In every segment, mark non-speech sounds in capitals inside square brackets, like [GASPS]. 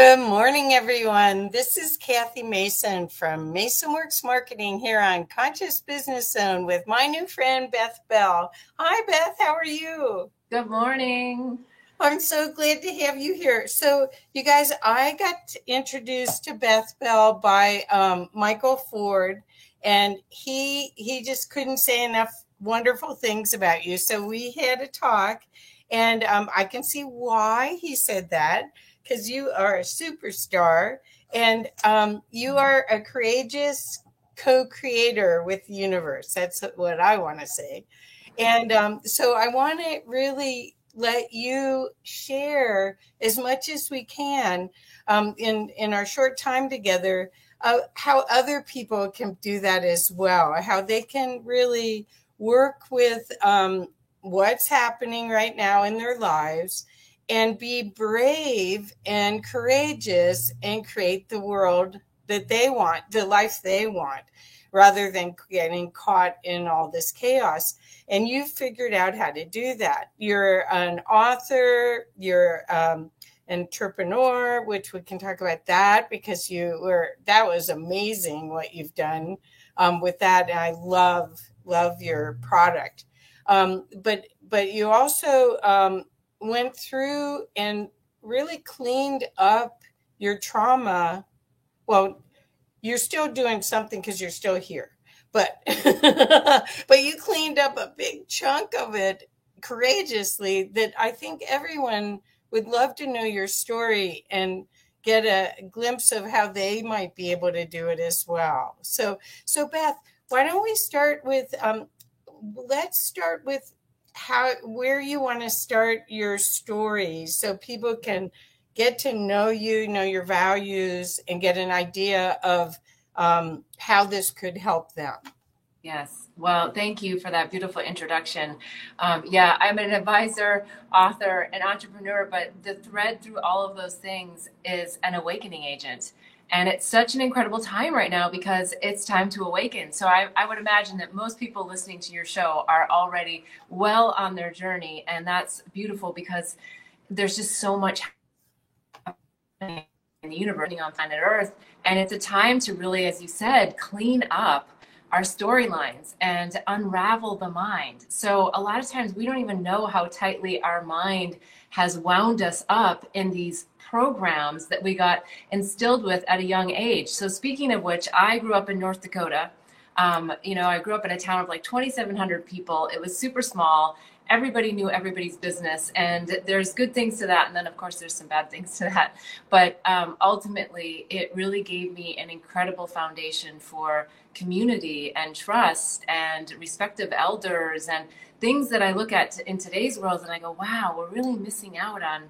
Good morning, everyone. This is Kathy Mason from MasonWorks Marketing here on Conscious Business Zone with my new friend Beth Bell. Hi, Beth. How are you? Good morning. I'm so glad to have you here. So, you guys, I got introduced to Beth Bell by um, Michael Ford, and he he just couldn't say enough wonderful things about you. So we had a talk, and um, I can see why he said that because you are a superstar and um, you are a courageous co-creator with the universe. That's what I want to say. And um, so I want to really let you share as much as we can um, in in our short time together uh, how other people can do that as well how they can really work with um, what's happening right now in their lives and be brave and courageous and create the world that they want, the life they want, rather than getting caught in all this chaos. And you've figured out how to do that. You're an author, you're um, entrepreneur, which we can talk about that because you were that was amazing what you've done um, with that. And I love love your product. Um, but but you also um, went through and really cleaned up your trauma. Well, you're still doing something because you're still here, but [LAUGHS] but you cleaned up a big chunk of it courageously. That I think everyone would love to know your story and get a glimpse of how they might be able to do it as well. So so Beth, why don't we start with um, let's start with how where you want to start your story so people can get to know you know your values and get an idea of um, how this could help them. Yes. Well thank you for that beautiful introduction. Um, yeah i'm an advisor author and entrepreneur but the thread through all of those things is an awakening agent and it's such an incredible time right now because it's time to awaken. So I, I, would imagine that most people listening to your show are already well on their journey. And that's beautiful because there's just so much happening in the universe on planet Earth. And it's a time to really, as you said, clean up our storylines and unravel the mind. So a lot of times we don't even know how tightly our mind has wound us up in these programs that we got instilled with at a young age. So, speaking of which, I grew up in North Dakota. Um, you know, I grew up in a town of like 2,700 people. It was super small. Everybody knew everybody's business, and there's good things to that, and then of course there's some bad things to that. But um, ultimately, it really gave me an incredible foundation for community and trust and respect of elders and things that I look at in today's world, and I go, wow, we're really missing out on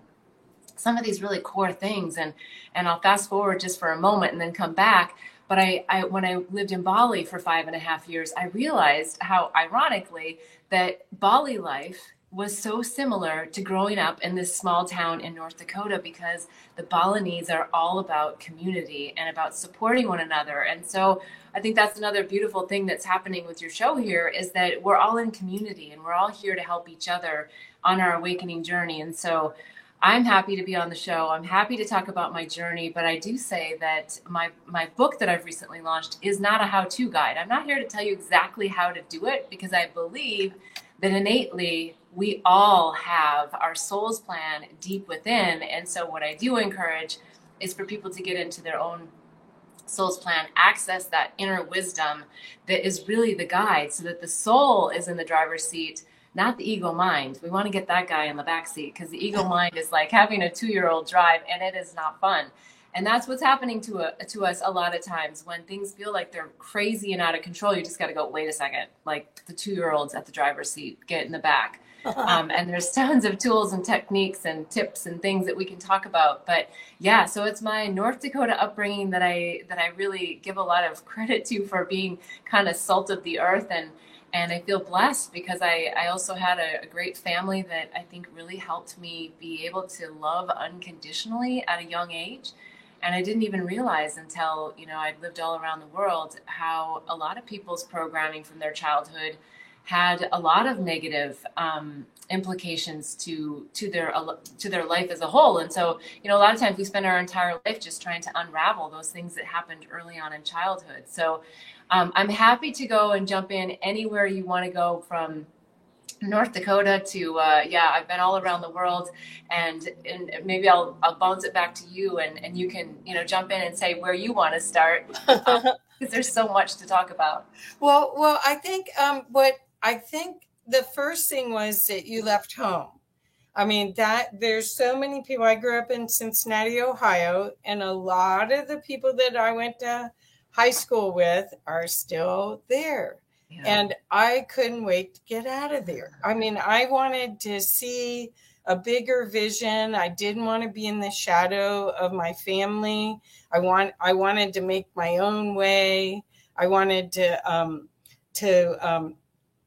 some of these really core things and and i'll fast forward just for a moment and then come back but I, I when i lived in bali for five and a half years i realized how ironically that bali life was so similar to growing up in this small town in North Dakota because the Balinese are all about community and about supporting one another. And so I think that's another beautiful thing that's happening with your show here is that we're all in community and we're all here to help each other on our awakening journey. And so I'm happy to be on the show. I'm happy to talk about my journey, but I do say that my my book that I've recently launched is not a how-to guide. I'm not here to tell you exactly how to do it because I believe that innately we all have our soul's plan deep within. And so what I do encourage is for people to get into their own soul's plan, access that inner wisdom that is really the guide so that the soul is in the driver's seat not the ego mind. We want to get that guy in the back seat because the ego mind is like having a two year old drive and it is not fun. And that's what's happening to a, to us a lot of times when things feel like they're crazy and out of control. You just got to go, wait a second, like the two year olds at the driver's seat, get in the back. [LAUGHS] Um, and there's tons of tools and techniques and tips and things that we can talk about. But yeah, so it's my North Dakota upbringing that I that I really give a lot of credit to for being kind of salt of the earth and and I feel blessed because I, I also had a, a, great family that I think really helped me be able to love unconditionally at a young age. And I didn't even realize until, you know, I'd lived all around the world how a lot of people's programming from their childhood had a lot of negative um, implications to to their to their life as a whole and so you know a lot of times we spend our entire life just trying to unravel those things that happened early on in childhood so um, i'm happy to go and jump in anywhere you want to go from North Dakota to uh, yeah, I've been all around the world, and and maybe I'll I'll bounce it back to you, and and you can you know jump in and say where you want to start because [LAUGHS] um, there's so much to talk about. Well, well, I think um, what I think the first thing was that you left home. I mean, that there's so many people. I grew up in Cincinnati, Ohio, and a lot of the people that I went to high school with are still there. Yeah. And I couldn't wait to get out of there. I mean, I wanted to see a bigger vision. I didn't want to be in the shadow of my family. I want I wanted to make my own way. I wanted to um, to um,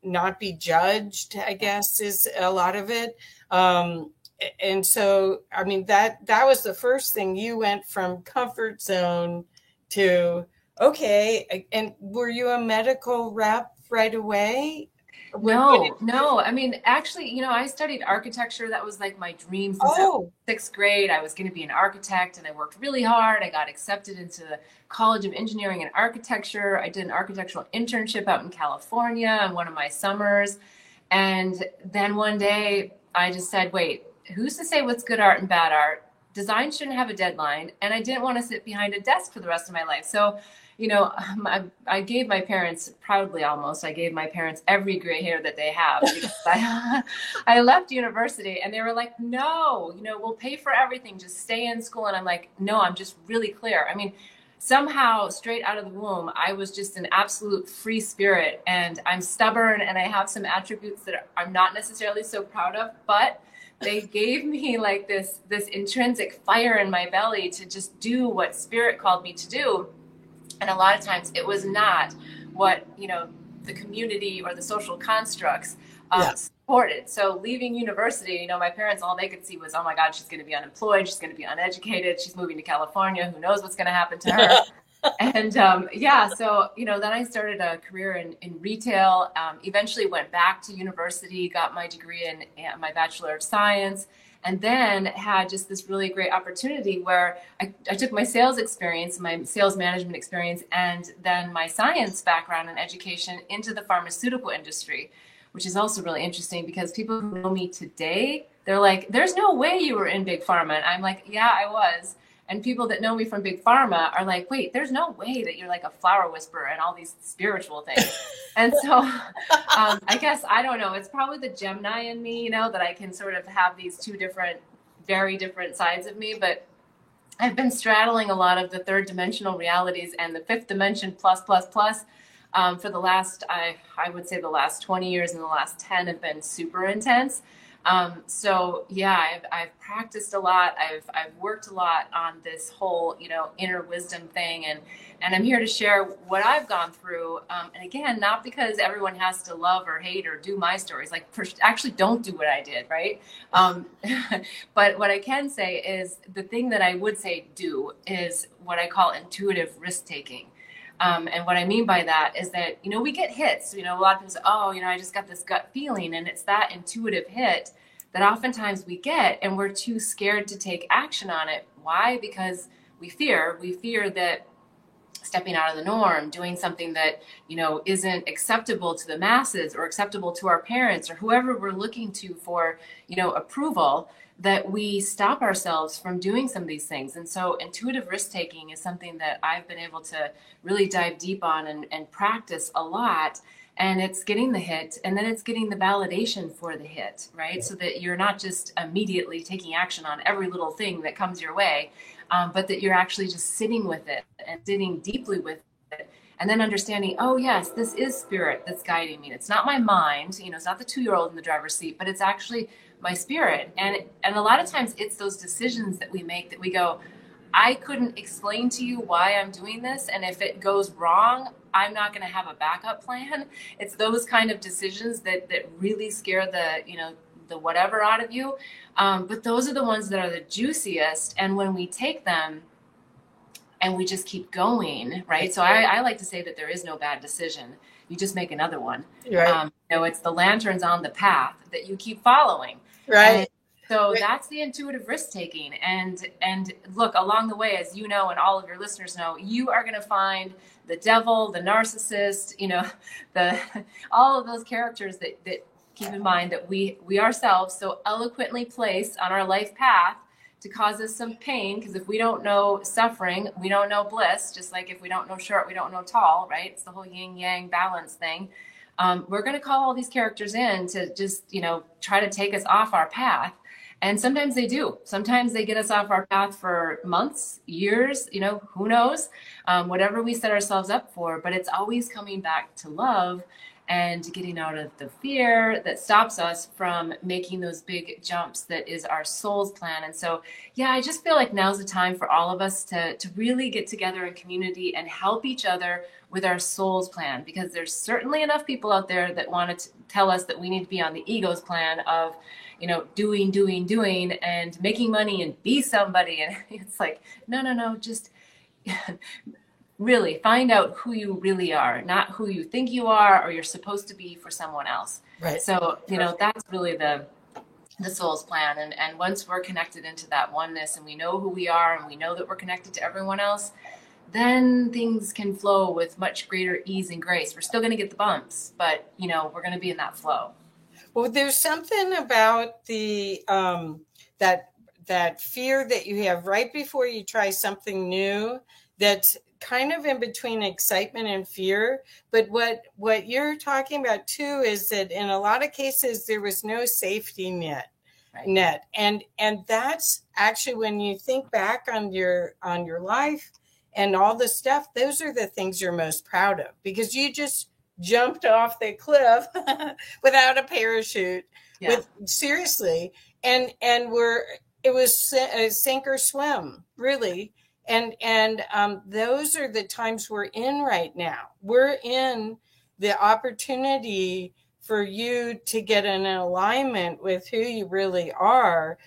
not be judged i guess is a lot of it um, and so i mean that that was the first thing you went from comfort zone to okay and were you a medical rep right away no, no. I mean, actually, you know, I studied architecture. That was like my dream since oh. sixth grade. I was going to be an architect, and I worked really hard. I got accepted into the College of Engineering and Architecture. I did an architectural internship out in California in one of my summers, and then one day I just said, "Wait, who's to say what's good art and bad art? Design shouldn't have a deadline." And I didn't want to sit behind a desk for the rest of my life, so you know, um, I, I, gave my parents proudly almost. I gave my parents every gray hair that they have. [LAUGHS] I, I left university, and they were like, "No, you know, we'll pay for everything. Just stay in school." And I'm like, "No, I'm just really clear." I mean, somehow, straight out of the womb, I was just an absolute free spirit, and I'm stubborn, and I have some attributes that I'm not necessarily so proud of, but they gave me like this this intrinsic fire in my belly to just do what spirit called me to do. And a lot of times it was not what you know the community or the social constructs um, yeah. supported. So leaving university you know my parents all they could see was oh my god she's going to be unemployed she's going to be uneducated she's moving to california who knows what's going to happen to her [LAUGHS] and um, yeah so you know then i started a career in, in retail um, eventually went back to university got my degree in, in my bachelor of science and then had just this really great opportunity where I, I, took my sales experience, my sales management experience, and then my science background and education into the pharmaceutical industry, which is also really interesting because people who know me today, they're like, there's no way you were in big pharma. And I'm like, yeah, I was. And people that know me from Big Pharma are like, wait, there's no way that you're like a flower whisperer and all these spiritual things. [LAUGHS] and so um, I guess, I don't know, it's probably the Gemini in me, you know, that I can sort of have these two different, very different sides of me. But I've been straddling a lot of the third dimensional realities and the fifth dimension plus, plus, plus. Um, for the last, I, I would say the last 20 years and the last 10 have been super intense. Um, so yeah, I've, I've practiced a lot. I've, I've worked a lot on this whole, you know, inner wisdom thing. And, and I'm here to share what I've gone through. Um, and again, not because everyone has to love or hate or do my stories, like actually don't do what I did. Right. Um, [LAUGHS] but what I can say is the thing that I would say do is what I call intuitive risk taking. Um, and what I mean by that is that, you know, we get hits. You know, a lot of people say, oh, you know, I just got this gut feeling. And it's that intuitive hit that oftentimes we get, and we're too scared to take action on it. Why? Because we fear. We fear that stepping out of the norm, doing something that, you know, isn't acceptable to the masses or acceptable to our parents or whoever we're looking to for, you know, approval that we stop ourselves from doing some of these things. And so intuitive risk taking is something that I've been able to really dive deep on and, and practice a lot. And it's getting the hit and then it's getting the validation for the hit, right? So that you're not just immediately taking action on every little thing that comes your way, um, but that you're actually just sitting with it and sitting deeply with it and then understanding oh yes this is spirit that's guiding me it's not my mind you know it's not the two year old in the driver's seat but it's actually my spirit and and a lot of times it's those decisions that we make that we go i couldn't explain to you why i'm doing this and if it goes wrong i'm not going to have a backup plan [LAUGHS] it's those kind of decisions that that really scare the you know the whatever out of you um, but those are the ones that are the juiciest and when we take them and we just keep going, right? So I, I like to say that there is no bad decision. You just make another one. Right. Um, you know, it's the lanterns on the path that you keep following. Right. And so Right. that's the intuitive risk taking. And and look, along the way, as you know, and all of your listeners know, you are going to find the devil, the narcissist, you know, [LAUGHS] the all of those characters that that keep in mind that we we ourselves so eloquently place on our life path to cause us some pain because if we don't know suffering we don't know bliss just like if we don't know short we don't know tall right it's the whole yin yang balance thing um, we're going to call all these characters in to just you know try to take us off our path. And sometimes they do. Sometimes they get us off our path for months years you know who knows? Um, whatever we set ourselves up for. But it's always coming back to love and getting out of the fear that stops us from making those big jumps that is our soul's plan. And so yeah i just feel like now's the time for all of us to to really get together in community and help each other with our soul's plan because there's certainly enough people out there that want to tell us that we need to be on the ego's plan of you know doing doing doing and making money and be somebody. And [LAUGHS] it's like no no no just [LAUGHS] really find out who you really are not who you think you are or you're supposed to be for someone else. Right. so you know that's really the the soul's plan. And and once we're connected into that oneness and we know who we are and we know that we're connected to everyone else then things can flow with much greater ease and grace. We're still going to get the bumps but you know we're going to be in that flow. Well, there's something about the um, that that fear that you have right before you try something new that's kind of in between excitement and fear. But what what you're talking about too is that in a lot of cases there was no safety net Right. net and and that's actually when you think back on your on your life and all the stuff those are the things you're most proud of because you just jumped off the cliff [LAUGHS] without a parachute yeah with seriously and and we're it was a sink or swim really and and um, those are the times we're in right now. We're in the opportunity for you to get in alignment with who you really are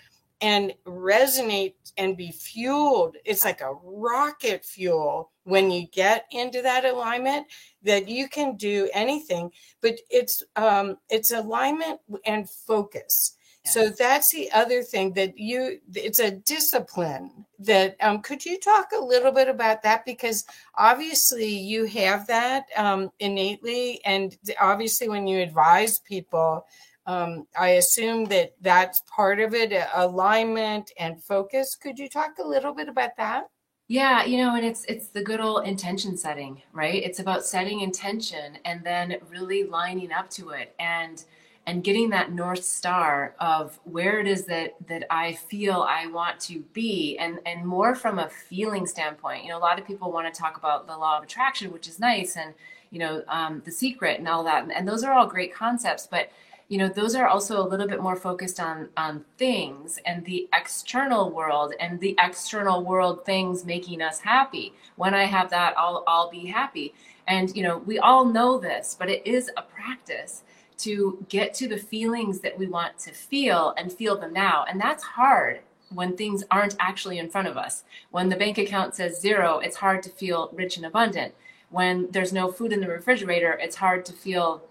and resonate and be fueled. It's like a rocket fuel when you get into that alignment that you can do anything. But it's um it's alignment and focus so that's the other thing that you it's a discipline that um could you talk a little bit about that? Because obviously you have that um innately and obviously when you advise people um i assume that that's part of it uh, alignment and focus. Could you talk a little bit about that? Yeah, you know, and it's it's the good old intention setting, right? It's about setting intention and then really lining up to it. And and getting that north star of where it is that that I feel I want to be and and more from a feeling standpoint. You know, a lot of people want to talk about the law of attraction, which is nice and you know, um, the secret and all that. And those are all great concepts, but you know those are also a little bit more focused on on things and the external world and the external world things making us happy when i have that i'll i'll be happy and you know we all know this but it is a practice to get to the feelings that we want to feel and feel them now. And that's hard when things aren't actually in front of us. When the bank account says zero it's hard to feel rich and abundant. When there's no food in the refrigerator it's hard to feel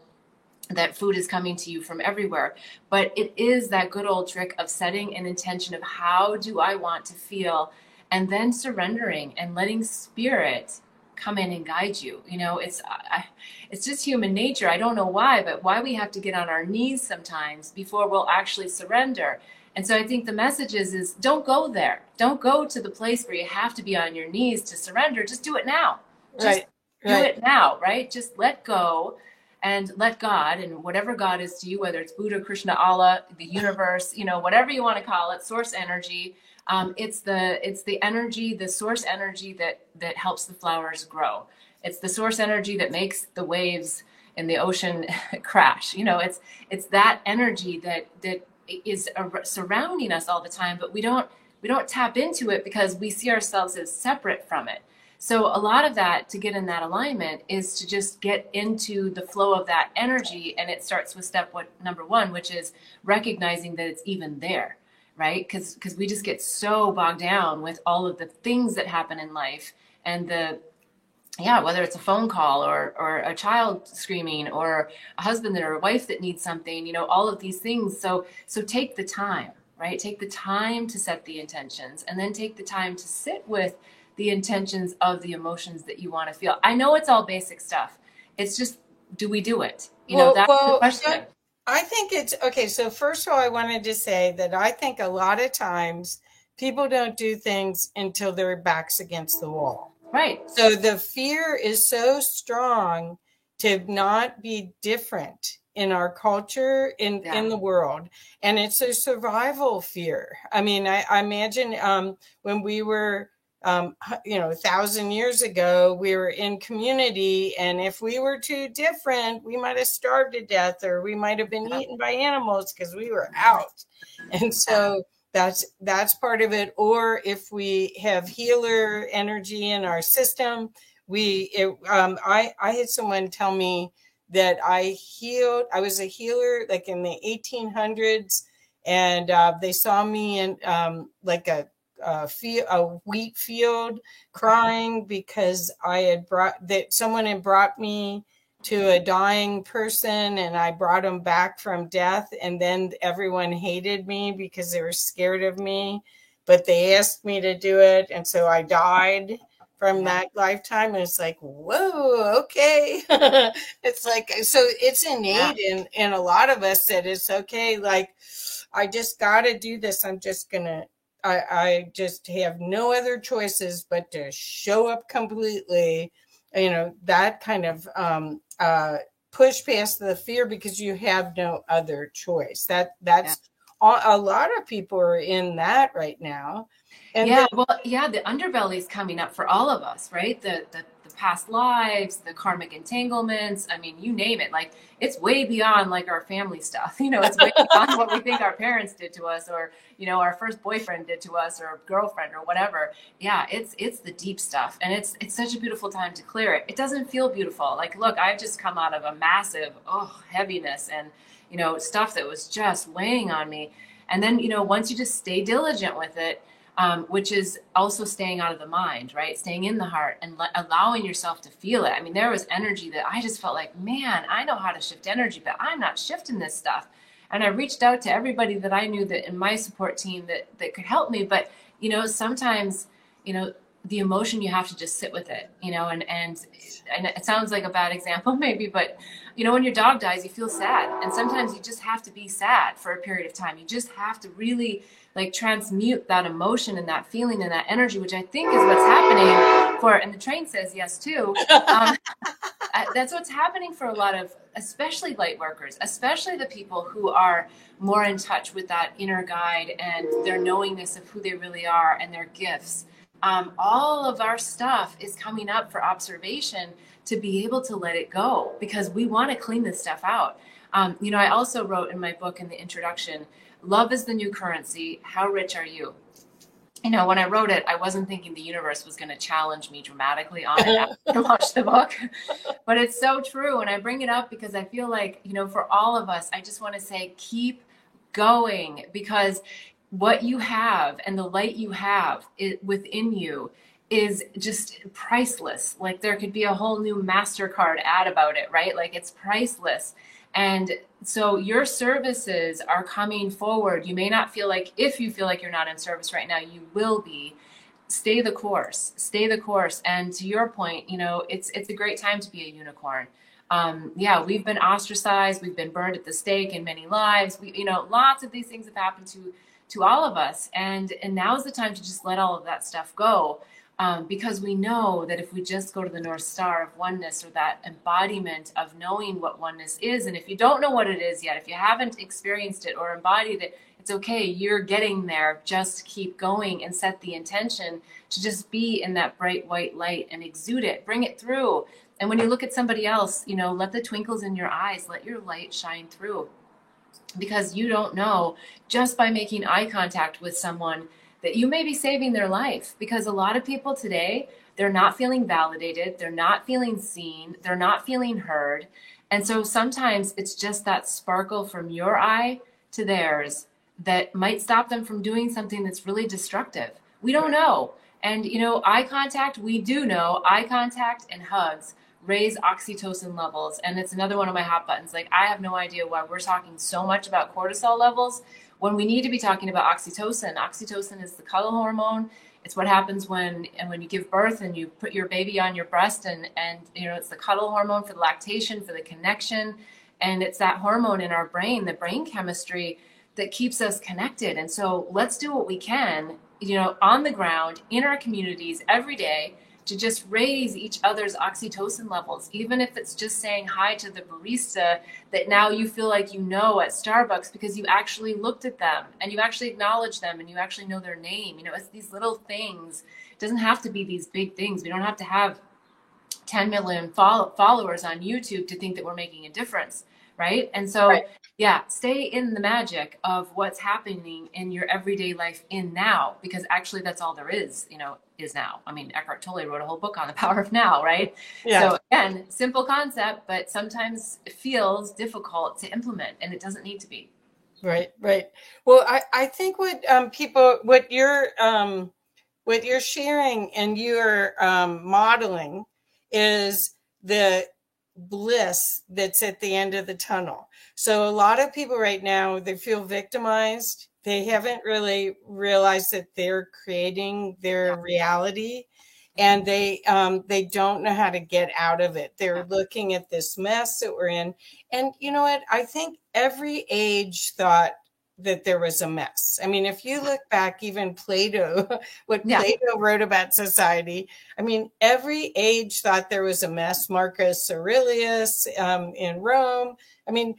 that food is coming to you from everywhere. But it is that good old trick of setting an intention of how do I want to feel and then surrendering and letting spirit come in and guide you. You know, it's I, it's just human nature. I don't know why, but why we have to get on our knees sometimes before we'll actually surrender. And so I think the message is is don't go there. Don't go to the place where you have to be on your knees to surrender. Just do it now. Just right do right it now, right? Just let go and let God and whatever God is to you, whether it's Buddha, Krishna, Allah, the universe, you know, whatever you want to call it, source energy. Um, it's the it's the energy, the source energy that that helps the flowers grow. It's the source energy that makes the waves in the ocean [LAUGHS] crash. You know, it's it's that energy that that is surrounding us all the time, but we don't we don't tap into it because we see ourselves as separate from it. So a lot of that to get in that alignment is to just get into the flow of that energy and it starts with step number 1 which is recognizing that it's even there, right? Cuz cuz we just get so bogged down with all of the things that happen in life and the yeah whether it's a phone call or or a child screaming or a husband or a wife that needs something you know all of these things. So so take the time right? Take the time to set the intentions and then take the time to sit with the intentions of the emotions that you want to feel. I know it's all basic stuff. It's just do we do it? You well, know that's well, the question i think it's okay so first of all i wanted to say that i think a lot of times people don't do things until their backs against the wall Right. So the fear is so strong to not be different in our culture in yeah. in the world and it's a survival fear i mean i, I imagine um, when we were um, you know a thousand years ago we were in community and if we were too different we might have starved to death or we might have been eaten by animals because we were out. And so that's that's part of it. Or if we have healer energy in our system we it, um, i i had someone tell me that i healed i was a healer like in the 1800s and uh, they saw me in um, like a a, field, a wheat field crying because i had brought that someone had brought me to a dying person and I brought him back from death. And then everyone hated me because they were scared of me, but they asked me to do it. And so I died from that lifetime. And it's like, whoa, okay. [LAUGHS] it's like, so it's innate in, in a lot of us that it's okay. Like, I just got to do this. I'm just going to. I, I just have no other choices but to show up completely you know that kind of um, uh, push past the fear because you have no other choice. That that's yeah. a, a lot of people are in that right now. And yeah, then, well, yeah, the underbelly is coming up for all of us, right? The the past lives, the karmic entanglements. I mean, you name it. Like it's way beyond like our family stuff. [LAUGHS] You know, it's way beyond what we think our parents did to us, or you know, our first boyfriend did to us, or girlfriend, or whatever. Yeah, it's it's the deep stuff, and it's it's such a beautiful time to clear it. It doesn't feel beautiful. Like, look, I've just come out of a massive oh heaviness and you know stuff that was just weighing on me, and then you know once you just stay diligent with it um, which is also staying out of the mind, right? Staying in the heart and le- allowing yourself to feel it. I mean, there was energy that I just felt like, man, I know how to shift energy, but I'm not shifting this stuff. And I reached out to everybody that I knew that in my support team that that could help me. But you know, sometimes, you know, the emotion you have to just sit with it, you know, and and and it sounds like a bad example [LAUGHS] maybe, but you know, when your dog dies, you feel sad, and sometimes you just have to be sad for a period of time. You just have to really like transmute that emotion and that feeling and that energy, which I think is what's happening for, and the train says yes too. Um, [LAUGHS] that's what's happening for a lot of, especially light workers, especially the people who are more in touch with that inner guide and their knowingness of who they really are and their gifts. Um, all of our stuff is coming up for observation to be able to let it go because we want to clean this stuff out. Um, you know, I also wrote in my book in the introduction Love is the new currency. How rich are you? You know, when I wrote it, I wasn't thinking the universe was going to challenge me dramatically on it [LAUGHS] after I launched the book. But it's so true. And I bring it up because I feel like, you know, for all of us, I just want to say keep going because what you have and the light you have within you is just priceless. Like there could be a whole new MasterCard ad about it, right? Like it's priceless. And so your services are coming forward. You may not feel like, if you feel like you're not in service right now, you will be. Stay the course. Stay the course. And to your point, you know, it's it's a great time to be a unicorn. Um, yeah, we've been ostracized. We've been burned at the stake in many lives. We, you know, lots of these things have happened to to all of us. And and now is the time to just let all of that stuff go um, because we know that if we just go to the North Star of oneness or that embodiment of knowing what oneness is, and if you don't know what it is yet, if you haven't experienced it or embodied it, it's okay. You're getting there. Just keep going and set the intention to just be in that bright white light and exude it, bring it through. And when you look at somebody else, you know, let the twinkles in your eyes, let your light shine through. Because you don't know just by making eye contact with someone that you may be saving their life because a lot of people today they're not feeling validated they're not feeling seen they're not feeling heard. And so sometimes it's just that sparkle from your eye to theirs that might stop them from doing something that's really destructive. We don't know. And, you know, eye contact, we do know eye contact and hugs raise oxytocin levels. And it's another one of my hot buttons. Like, I have no idea why we're talking so much about cortisol levels when we need to be talking about oxytocin. Oxytocin is the cuddle hormone. It's what happens when and when you give birth and you put your baby on your breast and and you know it's the cuddle hormone for the lactation for the connection and it's that hormone in our brain, the brain chemistry that keeps us connected. And so let's do what we can, you know, on the ground in our communities every day to just raise each other's oxytocin levels, even if it's just saying hi to the barista that now you feel like you know at Starbucks because you actually looked at them and you actually acknowledge them and you actually know their name. You know, it's these little things. It doesn't have to be these big things. We don't have to have 10 million follow- followers on YouTube to think that we're making a difference, right? And so, right. yeah, stay in the magic of what's happening in your everyday life in now, because actually that's all there is, you know, is now. I mean, Eckhart Tolle wrote a whole book on the [LAUGHS] power of now, right? Yeah. So again, simple concept, but sometimes it feels difficult to implement, and it doesn't need to be. Right, right. Well, I, I think what um, people, what you're, um, what you're sharing and you're um, modeling is the bliss that's at the end of the tunnel. So a lot of people right now they feel victimized. They haven't really realized that they're creating their reality and they um, they don't know how to get out of it. They're looking at this mess that we're in. And you know what? I think every age thought that there was a mess. I mean, if you look back, even Plato, [LAUGHS] what yeah. Plato wrote about society, I mean, every age thought there was a mess. Marcus Aurelius um, in Rome. I mean,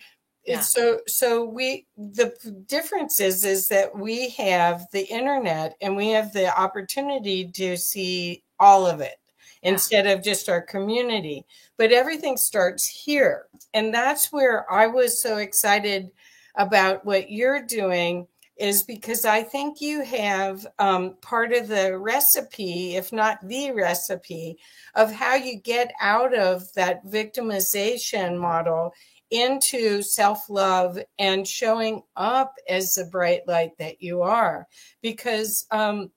yeah. so so we the difference is is that we have the internet and we have the opportunity to see all of it yeah. instead of just our community. But everything starts here, and that's where I was so excited about what you're doing is because I think you have um, part of the recipe, if not the recipe, of how you get out of that victimization model into self love and showing up as the bright light that you are. Because um,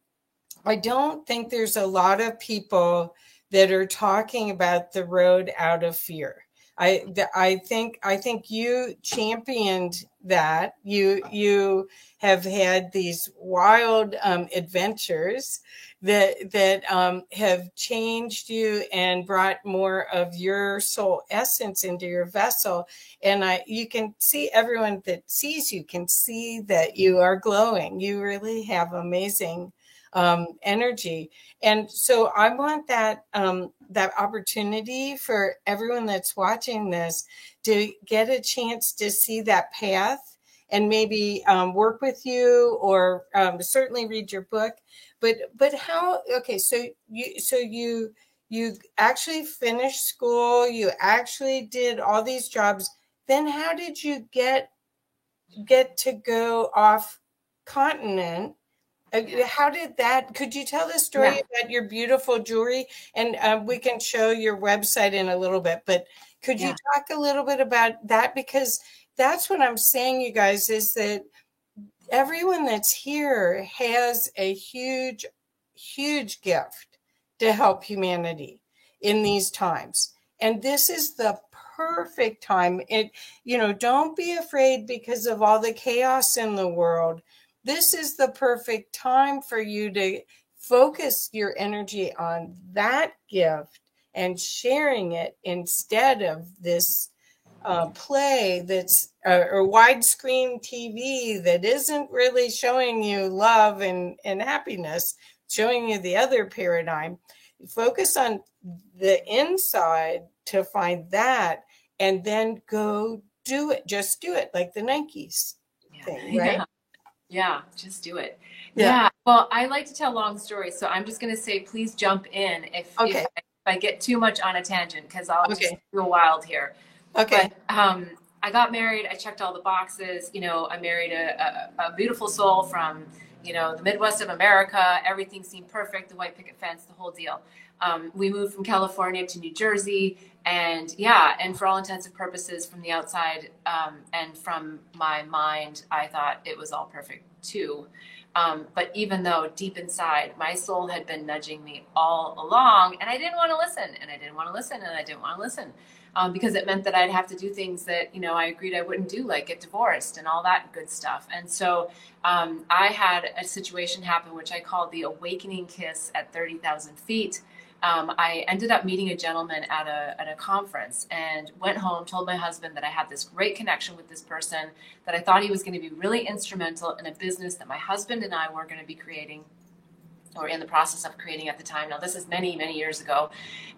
I don't think there's a lot of people that are talking about the road out of fear. I I think I think you championed that. You you have had these wild um, adventures that that um, have changed you and brought more of your soul essence into your vessel. And I you can see everyone that sees you can see that you are glowing. You really have amazing um, energy. And so I want that um, that opportunity for everyone that's watching this to get a chance to see that path and maybe um, work with you or um, certainly read your book. But but how? Okay, so you so you you actually finished school. You actually did all these jobs. Then how did you get get to go off continent how did that? Could you tell the story yeah. about your beautiful jewelry? And um, we can show your website in a little bit, but could yeah. you talk a little bit about that? Because that's what I'm saying, you guys, is that everyone that's here has a huge, huge gift to help humanity in these times. And this is the perfect time. It, you know, don't be afraid because of all the chaos in the world this is the perfect time for you to focus your energy on that gift and sharing it instead of this uh, play that's uh, or widescreen TV that isn't really showing you love and, and happiness, showing you the other paradigm. Focus on the inside to find that and then go do it. Just do it like the Nikes yeah. thing, [LAUGHS] right? Yeah. Yeah, just do it. Yeah. yeah. Well, I like to tell long stories, so I'm just going to say, please jump in if, okay. if, I, if I get too much on a tangent because I'll okay. just go wild here. Okay. But, um, I got married. I checked all the boxes. You know, I married a, a, a beautiful soul from you know the Midwest of America. Everything seemed perfect. The white picket fence, the whole deal. Um, we moved from California to New Jersey, and yeah, and for all intents and purposes, from the outside um, and from my mind, I thought it was all perfect too. Um, but even though deep inside, my soul had been nudging me all along, and I didn't want to listen, and I didn't want to listen, and I didn't want to listen. Um, because it meant that I'd have to do things that you know I agreed I wouldn't do, like get divorced and all that good stuff. And so um, I had a situation happen, which I called the awakening kiss at thirty thousand feet um, I ended up meeting a gentleman at a, at a conference and went home, told my husband that I had this great connection with this person, that I thought he was going to be really instrumental in a business that my husband and I were going to be creating or in the process of creating at the time. Now this is many, many years ago,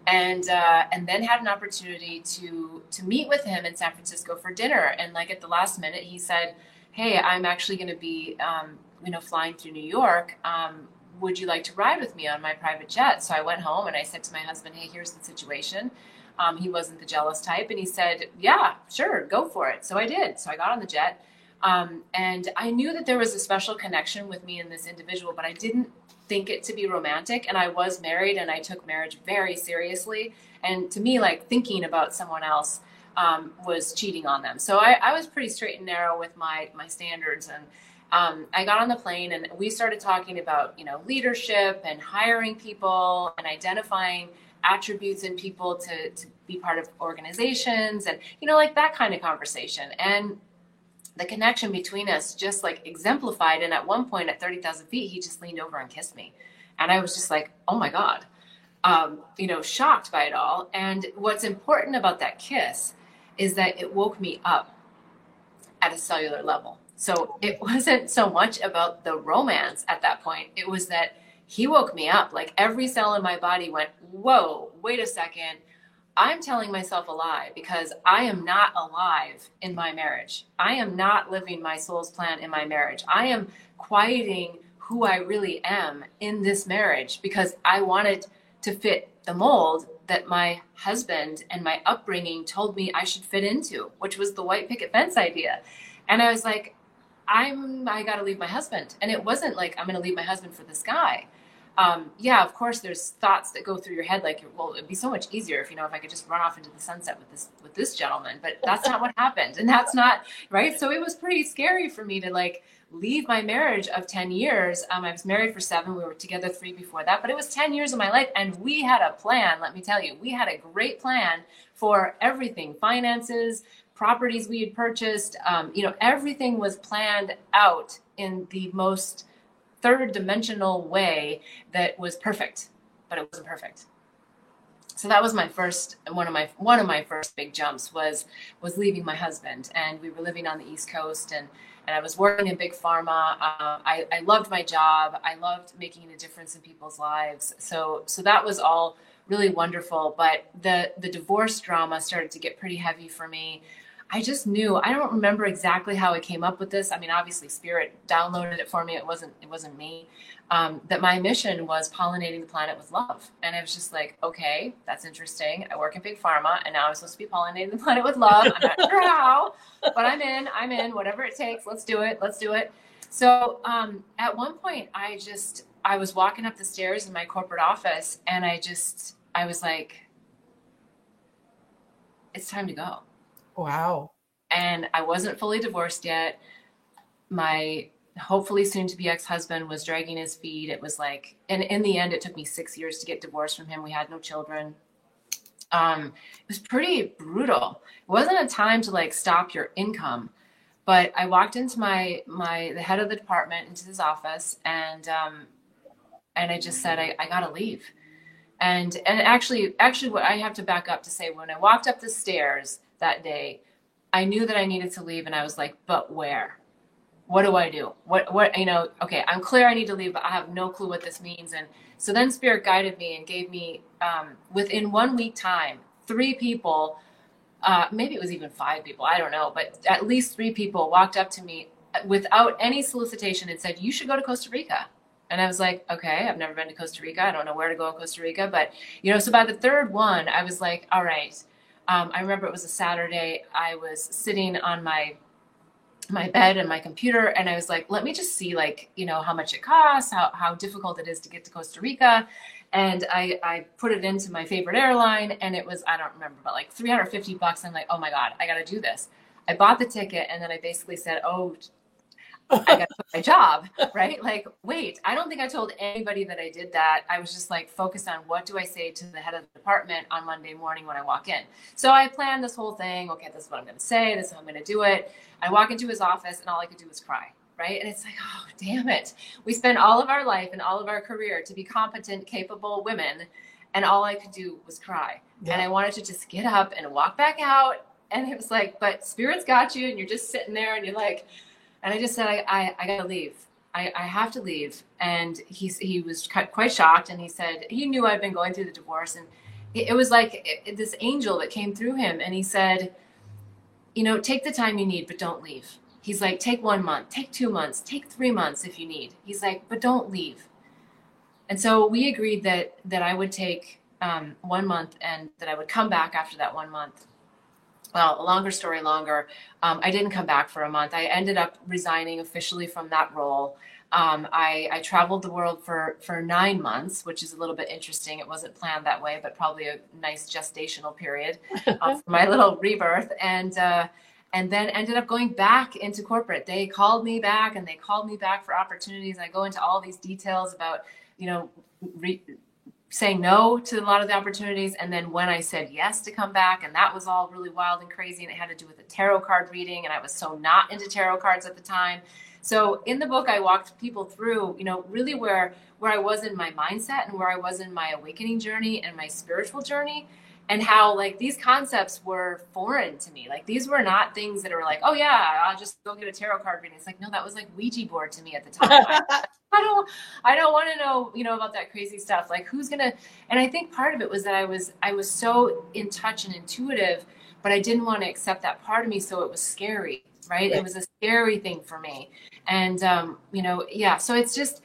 and uh, and then had an opportunity to to meet with him in San Francisco for dinner. And like at the last minute, he said, "Hey, I'm actually going to be, um, you know, flying through New York. Um, would you like to ride with me on my private jet? So I went home and I said to my husband, hey, here's the situation. Um, he wasn't the jealous type. And he said, yeah, sure, go for it. So I did. So I got on the jet. Um, and I knew that there was a special connection with me and this individual, but I didn't think it to be romantic. And I was married and I took marriage very seriously. And to me, like thinking about someone else um, was cheating on them. So I, I was pretty straight and narrow with my, my standards. And um, I got on the plane and we started talking about, you know, leadership and hiring people and identifying attributes in people to, to be part of organizations and, you know, like that kind of conversation. And the connection between us just like exemplified. And at one point at 30,000 feet, he just leaned over and kissed me. And I was just like, oh my God, um, you know, shocked by it all. And what's important about that kiss is that it woke me up at a cellular level so it [LAUGHS] wasn't so much about the romance at that point. It was that he woke me up. Like every cell in my body went, whoa, wait a second. I'm telling myself a lie because I am not alive in my marriage. I am not living my soul's plan in my marriage. I am quieting who I really am in this marriage because I wanted to fit the mold that my husband and my upbringing told me I should fit into, which was the white picket fence idea. And I was like, I'm I got to leave my husband, and it wasn't like I'm going to leave my husband for this guy. Um, yeah, of course, there's thoughts that go through your head like, well, it'd be so much easier if you know if I could just run off into the sunset with this with this gentleman, but that's not what happened, and that's not right. So it was pretty scary for me to like leave my marriage of 10 years. Um, I was married for seven. We were together three before that, but it was 10 years of my life. And we had a plan. Let me tell you, we had a great plan for everything finances, properties we had purchased. Um, you know, everything was planned out in the most third dimensional way that was perfect, but it wasn't perfect. So that was my first one of my one of my first big jumps was was leaving my husband, and we were living on the East Coast, and and I was working in big pharma. Uh, I, I loved my job. I loved making a difference in people's lives. So so that was all really wonderful. But the the divorce drama started to get pretty heavy for me. I just knew. I don't remember exactly how I came up with this. I mean, obviously, Spirit downloaded it for me. It wasn't. It wasn't me. Um, that my mission was pollinating the planet with love, and I was just like, okay, that's interesting. I work in big pharma, and now I'm supposed to be pollinating the planet with love. I'm not sure how, but I'm in. I'm in. Whatever it takes. Let's do it. Let's do it. So um, at one point, I just I was walking up the stairs in my corporate office, and I just I was like, it's time to go Wow. And I wasn't fully divorced yet. My hopefully soon to be ex husband was dragging his feet. It was like, and in the end, it took me six years to get divorced from him. We had no children. Um, it was pretty brutal. It wasn't a time to like stop your income, but I walked into my my the head of the department into his office and um, and I just said I, I gotta leave. And and actually actually what I have to back up to say when I walked up the stairs, that day, I knew that I needed to leave and I was like, but where? What do I do? What, what, you know, okay, I'm clear I need to leave, but I have no clue what this means. And so then Spirit guided me and gave me, um, within one week time, three people, uh, maybe it was even five people, I don't know, but at least three people walked up to me without any solicitation and said, you should go to Costa Rica. And I was like, okay, I've never been to Costa Rica. I don't know where to go in Costa Rica. But, you know, so by the third one, I was like, all right, um, I remember it was a Saturday. I was sitting on my my bed and my computer and I was like, let me just see like, you know, how much it costs, how, how difficult it is to get to Costa Rica. And I, I put it into my favorite airline and it was, I don't remember, but like 350 bucks. I'm like, oh my God, I got to do this. I bought the ticket and then I basically said, oh, I got my job, right? Like, wait, I don't think I told anybody that I did that. I was just like focused on what do I say to the head of the department on Monday morning when I walk in. So I planned this whole thing. Okay, this is what I'm going to say. This is how I'm going to do it. I walk into his office and all I could do was cry. Right. And it's like, oh, damn it. We spend all of our life and all of our career to be competent, capable women. And all I could do was cry. Yeah. And I wanted to just get up and walk back out. And it was like, but spirit's got you. And you're just sitting there and you're like, and I just said, I, I, I gotta leave. I, I have to leave. And he's, he was quite shocked. And he said, he knew I'd been going through the divorce. And it, it was like it, this angel that came through him. And he said, you know, take the time you need, but don't leave. He's like, take one month, take two months, take three months if you need. He's like, but don't leave. And so we agreed that that I would take um, one month and that I would come back after that one month well, a longer story longer, um, I didn't come back for a month. I ended up resigning officially from that role. Um, I, I, traveled the world for, for nine months, which is a little bit interesting. It wasn't planned that way, but probably a nice gestational period uh, [LAUGHS] for my little rebirth. And, uh, and then ended up going back into corporate. They called me back and they called me back for opportunities. I go into all these details about, you know, re- saying no to a lot of the opportunities and then when i said yes to come back and that was all really wild and crazy and it had to do with a tarot card reading and i was so not into tarot cards at the time. So in the book i walked people through you know really where where i was in my mindset and where i was in my awakening journey and my spiritual journey and how like these concepts were foreign to me like these were not things that were like oh yeah i'll just go get a tarot card reading it's like no that was like ouija board to me at the time [LAUGHS] I don't I don't want to know, you know, about that crazy stuff. Like who's gonna and I think part of it was that I was I was so in touch and intuitive, but I didn't want to accept that part of me, so it was scary, right? right. It was a scary thing for me. And um, you know, yeah, so it's just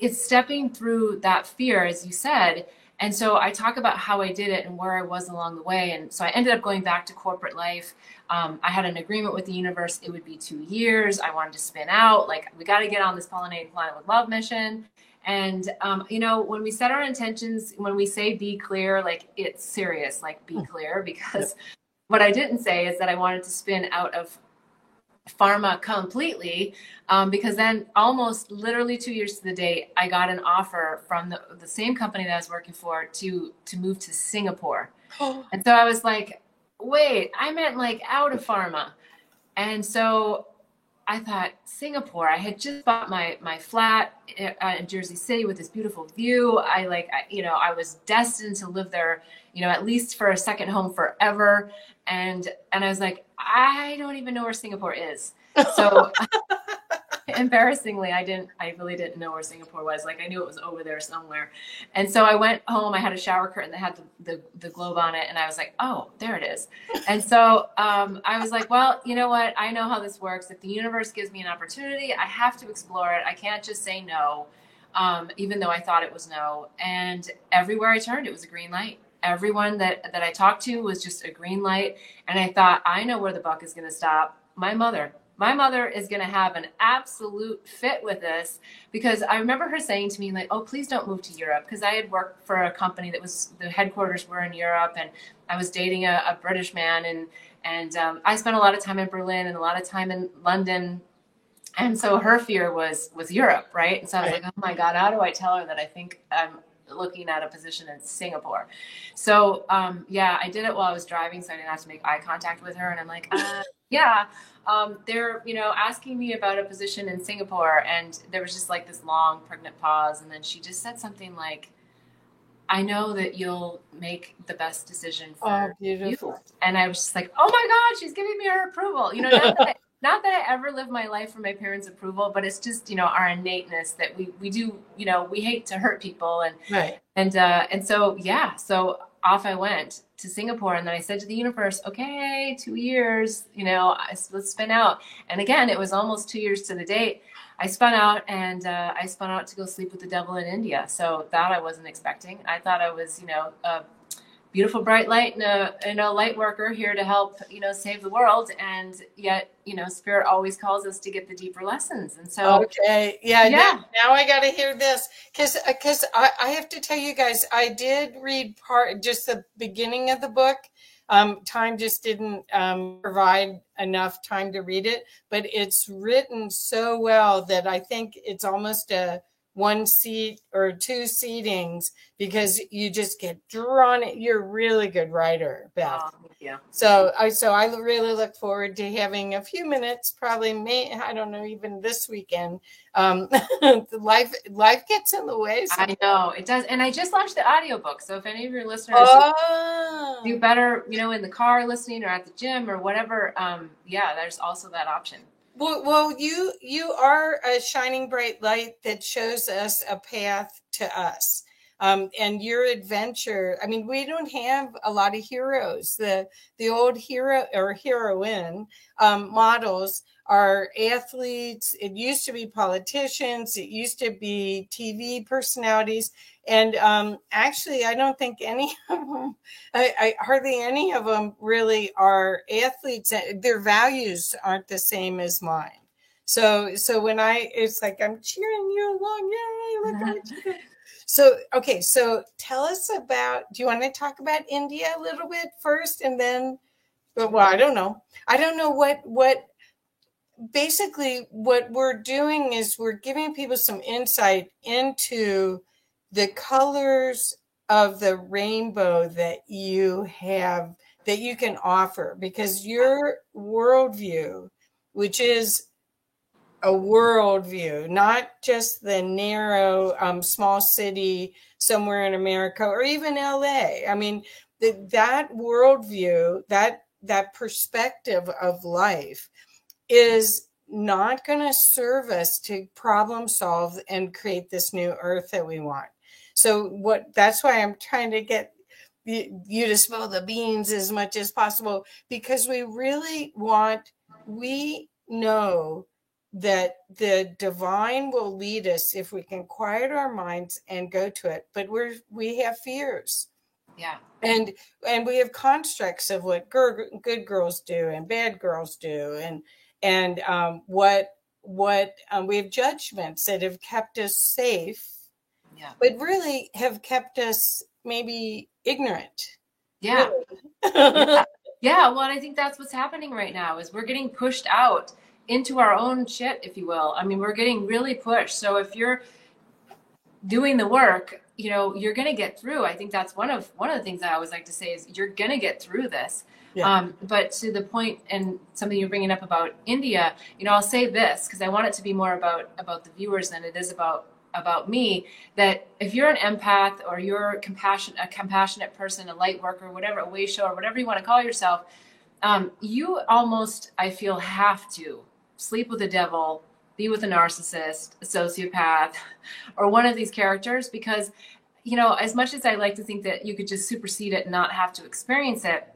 it's stepping through that fear, as you said, and so I talk about how I did it and where I was along the way. And so I ended up going back to corporate life. Um, I had an agreement with the universe. It would be two years. I wanted to spin out. Like, we got to get on this pollinating planet with love mission. And, um, you know, when we set our intentions, when we say be clear, like it's serious, like be hmm. clear, because what I didn't say is that I wanted to spin out of pharma completely um, because then almost literally two years to the date i got an offer from the, the same company that i was working for to to move to singapore. Oh. [GASPS] and so i was like wait i meant like out of pharma. And so i thought singapore i had just bought my my flat uh, in jersey city with this beautiful view. I like I, you know i was destined to live there you know at least for a second home forever. And and i was like I don't even know where Singapore is. So [LAUGHS] embarrassingly, I didn't, I really didn't know where Singapore was. Like I knew it was over there somewhere. And so I went home, I had a shower curtain that had the, the, the globe on it. And I was like, oh, there it is. And so um, I was like, well, you know what? I know how this works. If the universe gives me an opportunity, I have to explore it. I can't just say no. Um, even though I thought it was no. And everywhere I turned, it was a green light everyone that that I talked to was just a green light. And I thought, I know where the buck is going to stop. My mother. My mother is going to have an absolute fit with this because I remember her saying to me, like, oh, please don't move to Europe. Because I had worked for a company that was, the headquarters were in Europe and I was dating a, a British man. And, and um, I spent a lot of time in Berlin and a lot of time in London and so her fear was was Europe, right? And so I was like, oh my god, how do I tell her that I think I'm looking at a position in Singapore. So um, yeah, I did it while I was driving, so I didn't have to make eye contact with her. And I'm like, uh, yeah, um, they're you know asking me about a position in Singapore, and there was just like this long pregnant pause, and then she just said something like. I know that you'll make the best decision for oh, you. And I was just like, oh my God, she's giving me her approval. You know, [LAUGHS] not that I ever live my life for my parents' approval, but it's just you know our innateness that we we do you know we hate to hurt people and right and uh, and so yeah so off I went to Singapore and then I said to the universe, okay, two years, you know, let's spin out. And again, it was almost two years to the date. I spun out and uh, I spun out to go sleep with the devil in India. So that I wasn't expecting. I thought I was, you know, a beautiful bright light and a, and a light worker here to help you know save the world. And yet you know spirit always calls us to get the deeper lessons. And so okay. Yeah yeah. now, now i got to hear this. Because because I, I have to tell you guys i did read part just the beginning of the book. Um, time just didn't um, provide enough time to read it, but it's written so well that I think it's almost a one seat or two seatings because you just get drawn. You're a really good writer, Beth. Oh, yeah. So I so I really look forward to having a few minutes, probably may I don't know even this weekend. Um, [LAUGHS] life life gets in the way. I know it does, and I just launched the audiobook. So if any of your listeners oh. do better, you know, in the car listening or at the gym or whatever, um, yeah, there's also that option. Well, well, you you are a shining bright light that shows us a path to us. Um, and your adventure. I mean, we don't have a lot of heroes. The the old hero or heroine um, models are athletes. It used to be politicians. It used to be TV personalities. And um, actually, I don't think any [LAUGHS] of them, I, I, hardly any of them really are athletes. Their values aren't the same as mine. So, so when I, it's like I'm cheering you along. Yay! Look at you. [LAUGHS] So, okay. So, tell us about. Do you want to talk about India a little bit first, and then? Well, I don't know. I don't know what what basically what we're doing is we're giving people some insight into the colors of the rainbow that you have that you can offer. Because your worldview which is a worldview not just the narrow um, small city somewhere in america or even la i mean the, that worldview that that perspective of life is not going to serve us to problem solve and create this new earth that we want. So what that's why I'm trying to get you to spill the beans as much as possible because we really want we know that the divine will lead us if we can quiet our minds and go to it but we're we have fears yeah and and we have constructs of what good girls do and bad girls do and and um, what what um, we have judgments that have kept us safe, yeah. but really have kept us maybe ignorant. Yeah. Yeah. yeah. Well, I think that's what's happening right now is we're getting pushed out into our own shit, if you will. I mean, we're getting really pushed. So if you're doing the work, you know, you're going to get through. I think that's one of one of the things I always like to say is you're going to get through this. Yeah. Um, but to the point, and something you're bringing up about India, you know, I'll say this because I want it to be more about about the viewers than it is about about me. That if you're an empath or you're compassion a compassionate person, a light worker, whatever, a way show or whatever you want to call yourself, um, you almost I feel have to sleep with the devil, be with a narcissist, a sociopath, or one of these characters because you know, as much as I like to think that you could just supersede it and not have to experience it,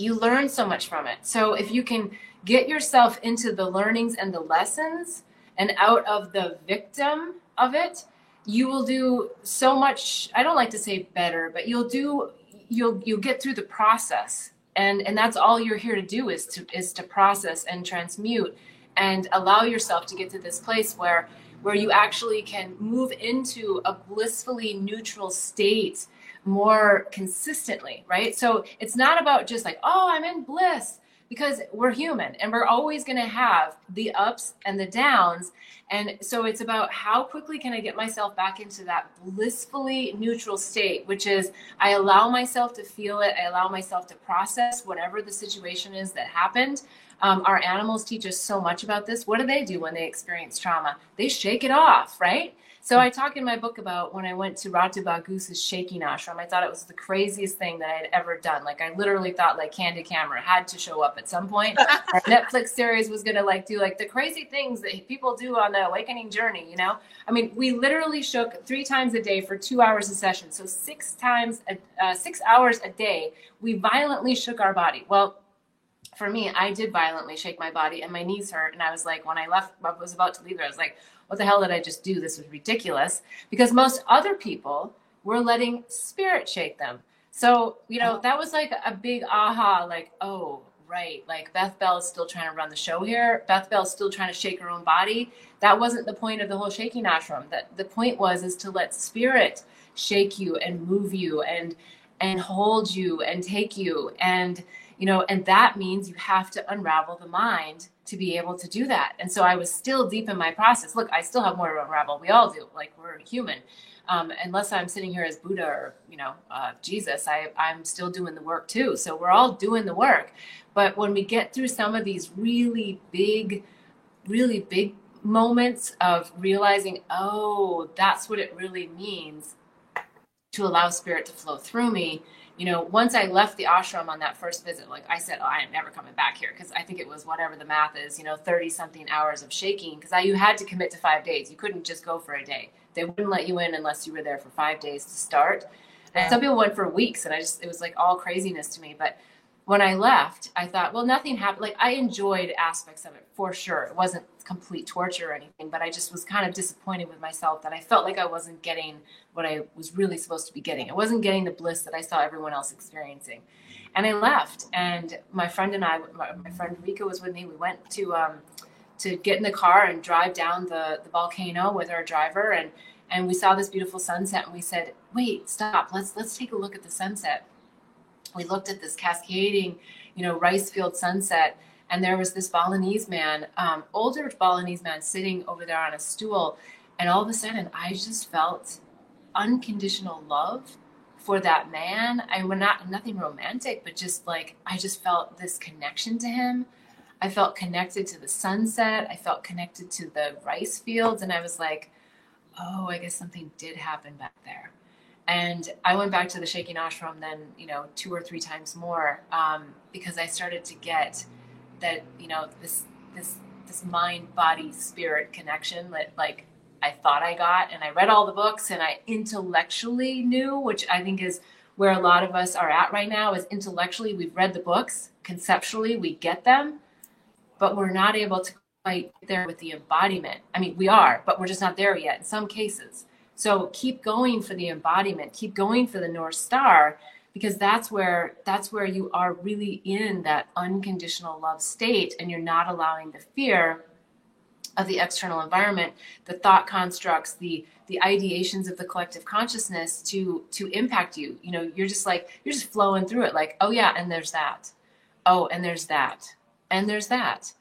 you learn so much from it. So if you can get yourself into the learnings and the lessons and out of the victim of it, you will do so much I don't like to say better, but you'll do you'll you'll get through the process. And and that's all you're here to do is to is to process and transmute and allow yourself to get to this place where where you actually can move into a blissfully neutral state more consistently, right? So it's not about just like, oh, I'm in bliss because we're human and we're always going to have the ups and the downs. And so it's about how quickly can I get myself back into that blissfully neutral state, which is I allow myself to feel it, I allow myself to process whatever the situation is that happened. Um, our animals teach us so much about this. What do they do when they experience trauma? They shake it off, right? So I talk in my book about when I went to Ratu Bagus's shaking ashram. I thought it was the craziest thing that I had ever done. Like I literally thought like Candid Camera had to show up at some point. [LAUGHS] Our Netflix series was gonna like do like the crazy things that people do on the awakening journey. You know, I mean, we literally shook three times a day for two hours a session. So six times, a, uh, six hours a day, we violently shook our body. Well, for me, I did violently shake my body and my knees hurt. And I was like, when I left, I was about to leave there, I was like, what the hell did I just do? This was ridiculous. Because most other people were letting spirit shake them. So, you know, oh. that was like a big aha, like, oh, right. Like Beth Bell is still trying to run the show here. Beth Bell is still trying to shake her own body. That wasn't the point of the whole shaking ashram. That the point was is to let spirit shake you and move you and and hold you and take you and you know and that means you have to unravel the mind to be able to do that. And so i was still deep in my process. Look i still have more to unravel. We all do like we're human. Um, unless i'm sitting here as buddha or you know uh, jesus I, i'm still doing the work too. So we're all doing the work. But when we get through some of these really big really big moments of realizing oh that's what it really means to allow spirit to flow through me you know once i left the ashram on that first visit like i said oh, i am never coming back here because i think it was whatever the math is you know 30 something hours of shaking because you had to commit to five days you couldn't just go for a day they wouldn't let you in unless you were there for five days to start and some people went for weeks and i just it was like all craziness to me but when I left, I thought, well, nothing happened. Like I enjoyed aspects of it for sure. It wasn't complete torture or anything, but I just was kind of disappointed with myself that I felt like I wasn't getting what I was really supposed to be getting. I wasn't getting the bliss that I saw everyone else experiencing. And I left, and my friend and I, my, friend Rika was with me. We went to um, to get in the car and drive down the, the volcano with our driver, and and we saw this beautiful sunset, and we said, "Wait, stop! Let's let's take a look at the sunset." we looked at this cascading, you know, rice field sunset, and there was this Balinese man, um, older Balinese man, sitting over there on a stool, and all of a sudden, I just felt unconditional love for that man. I was not nothing romantic, but just like I just felt this connection to him. I felt connected to the sunset. I felt connected to the rice fields, and I was like, "Oh, I guess something did happen back there." And I went back to the Shaking Ashram then, you know, two or three times more um, because I started to get that, you know, this this this mind body spirit connection that like I thought I got, and I read all the books and I intellectually knew, which I think is where a lot of us are at right now. Is intellectually we've read the books, conceptually we get them, but we're not able to quite get there with the embodiment. I mean, we are, but we're just not there yet in some cases. So keep going for the embodiment, keep going for the North Star, because that's where that's where you are really in that unconditional love state and you're not allowing the fear of the external environment, the thought constructs, the the ideations of the collective consciousness to to impact you. You know, you're just like you're just flowing through it like, "Oh yeah, and there's that. Oh, and there's that. And there's that.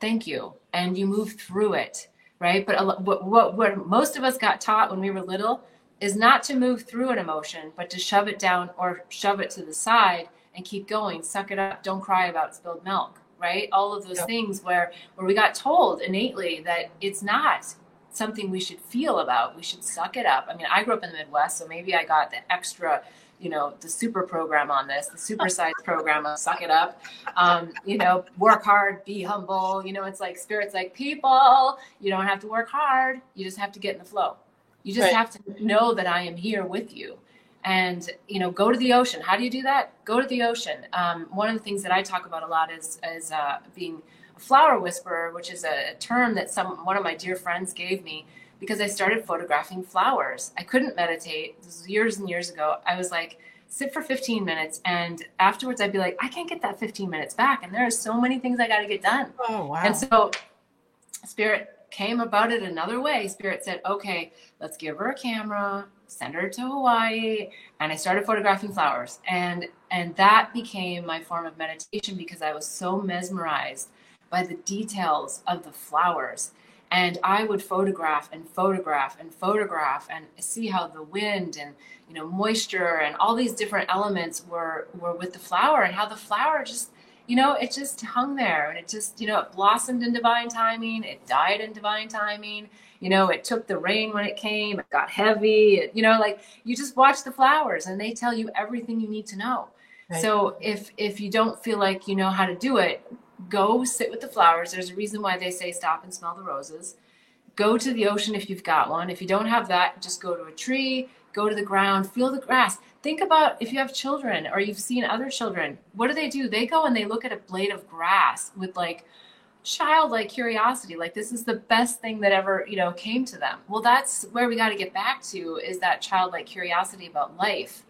Thank you." And you move through it right? But a, what, what, what most of us got taught when we were little is not to move through an emotion, but to shove it down or shove it to the side and keep going. Suck it up. Don't cry about spilled milk, right? All of those yep. things where where we got told innately that it's not something we should feel about. We should suck it up. I mean, I grew up in the Midwest, so maybe I got the extra you know the super program on this the super [LAUGHS] size program of suck it up um, you know work hard be humble you know it's like spirits like people you don't have to work hard you just have to get in the flow you just right. have to know that i am here with you and you know go to the ocean how do you do that go to the ocean um, one of the things that i talk about a lot is is uh, being a flower whisperer which is a term that some one of my dear friends gave me because I started photographing flowers. I couldn't meditate. This was years and years ago. I was like, sit for 15 minutes and afterwards I'd be like, I can't get that 15 minutes back. And there are so many things I got to get done. Oh, wow. And so Spirit came about it another way. Spirit said, okay, let's give her a camera, send her to Hawaii. And I started photographing flowers. And, and that became my form of meditation because I was so mesmerized by the details of the flowers and i would photograph and photograph and photograph and see how the wind and you know moisture and all these different elements were were with the flower and how the flower just you know it just hung there and it just you know it blossomed in divine timing it died in divine timing you know it took the rain when it came it got heavy it, you know like you just watch the flowers and they tell you everything you need to know right. so if if you don't feel like you know how to do it go sit with the flowers. There's a reason why they say stop and smell the roses. Go to the ocean if you've got one. If you don't have that, just go to a tree, go to the ground, feel the grass. Think about if you have children or you've seen other children. What do they do? They go and they look at a blade of grass with like childlike curiosity like this is the best thing that ever you know came to them. Well that's where we got to get back to is that childlike curiosity about life.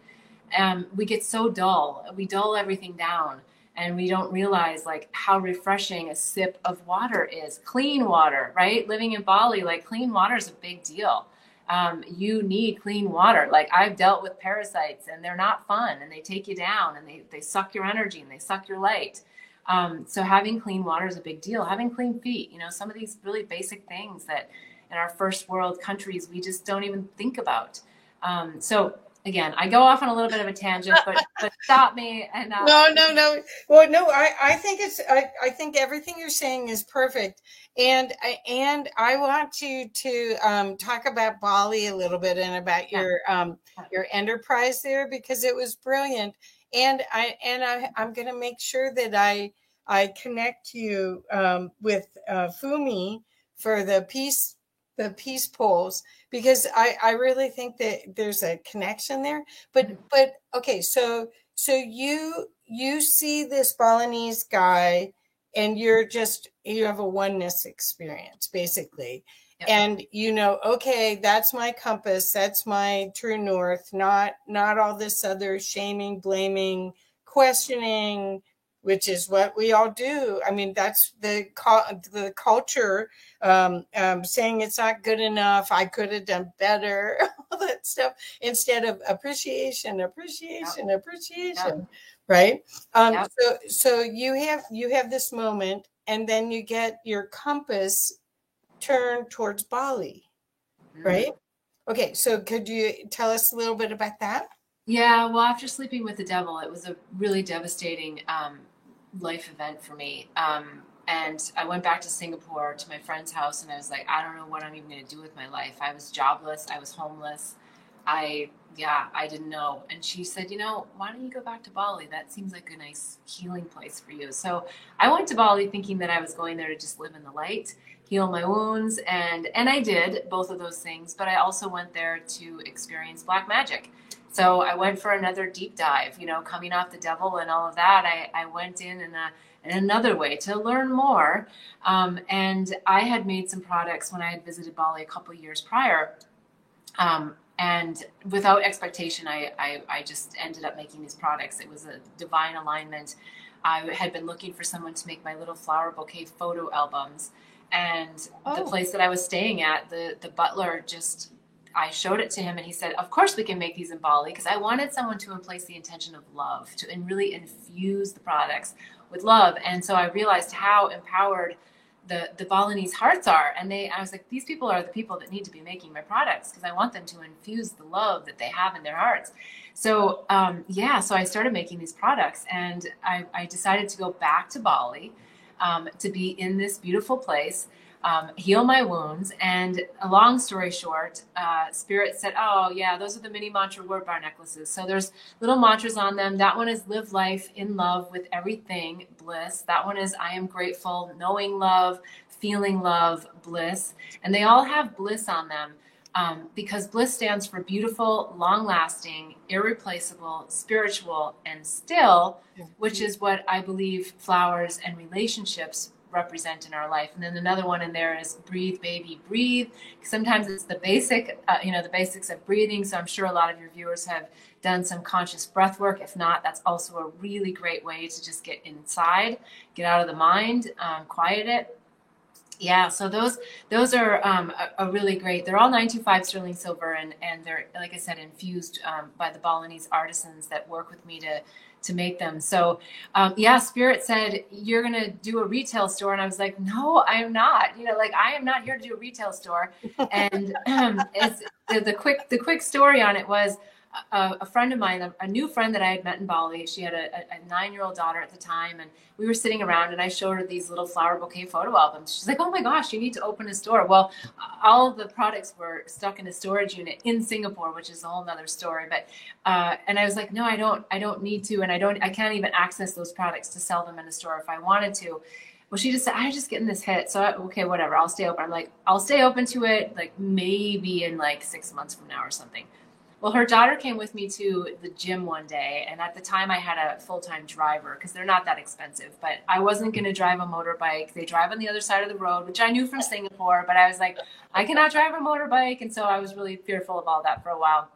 Um, we get so dull. We dull everything down and we don't realize like how refreshing a sip of water is. Clean water right? Living in bali like clean water is a big deal um, you need clean water. Like I've dealt with parasites and they're not fun and they take you down and they, they suck your energy and they suck your light. Um, so having clean water is a big deal. Having clean feet, you know, some of these really basic things that in our first world countries we just don't even think about. Um, so again, I go off on a little bit of a tangent, but [LAUGHS] but stop me and uh, no, no, no. Well, no, I I think it's I I think everything you're saying is perfect, and and I want to to um, talk about Bali a little bit and about your um your enterprise there because it was brilliant, and I and I I'm going to make sure that I I connect you um, with uh, Fumi for the peace the peace poles because I, I really think that there's a connection there. But mm-hmm. but okay, so so you you see this Balinese guy and you're just you have a oneness experience basically. Yep. And you know, okay, that's my compass, that's my true north, not not all this other shaming, blaming, questioning, which is what we all do. I mean, that's the the culture um, um, saying it's not good enough. I could have done better, [LAUGHS] all that stuff. Instead of appreciation, appreciation, yep. appreciation, yep. right? Um, yep. So, so you have you have this moment, and then you get your compass turned towards Bali, mm-hmm. right? Okay, so could you tell us a little bit about that? Yeah, well, after sleeping with the devil, it was a really devastating um, life event for me. Um, and I went back to Singapore to my friend's house, and I was like, I don't know what I'm even going to do with my life. I was jobless, I was homeless. I, yeah, I didn't know. And she said, you know, why don't you go back to Bali? That seems like a nice healing place for you. So I went to Bali thinking that I was going there to just live in the light, heal my wounds, and and I did both of those things. But I also went there to experience black magic. So I went for another deep dive, you know, coming off the devil and all of that. I, I went in in, a, in another way to learn more. Um, and I had made some products when I had visited Bali a couple years prior. Um, and without expectation, I, I, I just ended up making these products. It was a divine alignment. I had been looking for someone to make my little flower bouquet photo albums. And oh. the place that I was staying at, the, the butler just I showed it to him and he said, Of course we can make these in Bali because I wanted someone to place the intention of love, to and really infuse the products with love. And so I realized how empowered the, the Balinese hearts are. And they I was like, these people are the people that need to be making my products because I want them to infuse the love that they have in their hearts. So um, yeah, so I started making these products and I, I decided to go back to Bali um, to be in this beautiful place um, heal my wounds. And a long story short, uh, Spirit said, "Oh yeah, those are the mini mantra word bar necklaces. So there's little mantras on them. That one is live life in love with everything, bliss. That one is I am grateful, knowing love, feeling love, bliss. And they all have bliss on them." Um, because bliss stands for beautiful, long lasting, irreplaceable, spiritual, and still, which is what I believe flowers and relationships represent in our life. And then another one in there is breathe, baby, breathe. Sometimes it's the basic, uh, you know, the basics of breathing. So I'm sure a lot of your viewers have done some conscious breath work. If not, that's also a really great way to just get inside, get out of the mind, um, quiet it. Yeah, so those those are um, a, a, really great. They're all 925 sterling silver, and and they're like I said, infused um, by the Balinese artisans that work with me to to make them. So, um, yeah, Spirit said, You're going to do a retail store. And I was like, No, I am not. You know, like I am not here to do a retail store. And [CLEARS THROAT] um, the, the quick, the quick story on it was, a, a, friend of mine, a, a, new friend that I had met in Bali. She had a, a nine year old daughter at the time, and we were sitting around, and I showed her these little flower bouquet photo albums. She's like, "Oh my gosh, you need to open a store." Well, all the products were stuck in a storage unit in Singapore, which is a whole nother story. But uh, and I was like, "No, I don't. I don't need to, and I don't. I can't even access those products to sell them in a store if I wanted to." Well, she just said, I'm just getting this hit. So, okay, whatever. I'll stay open. I'm like, I'll stay open to it, like maybe in like six months from now or something. Well, her daughter came with me to the gym one day, and at the time I had a full time driver because they're not that expensive. But I wasn't going to drive a motorbike. They drive on the other side of the road, which I knew from Singapore, but I was like, I cannot drive a motorbike. And so I was really fearful of all that for a while.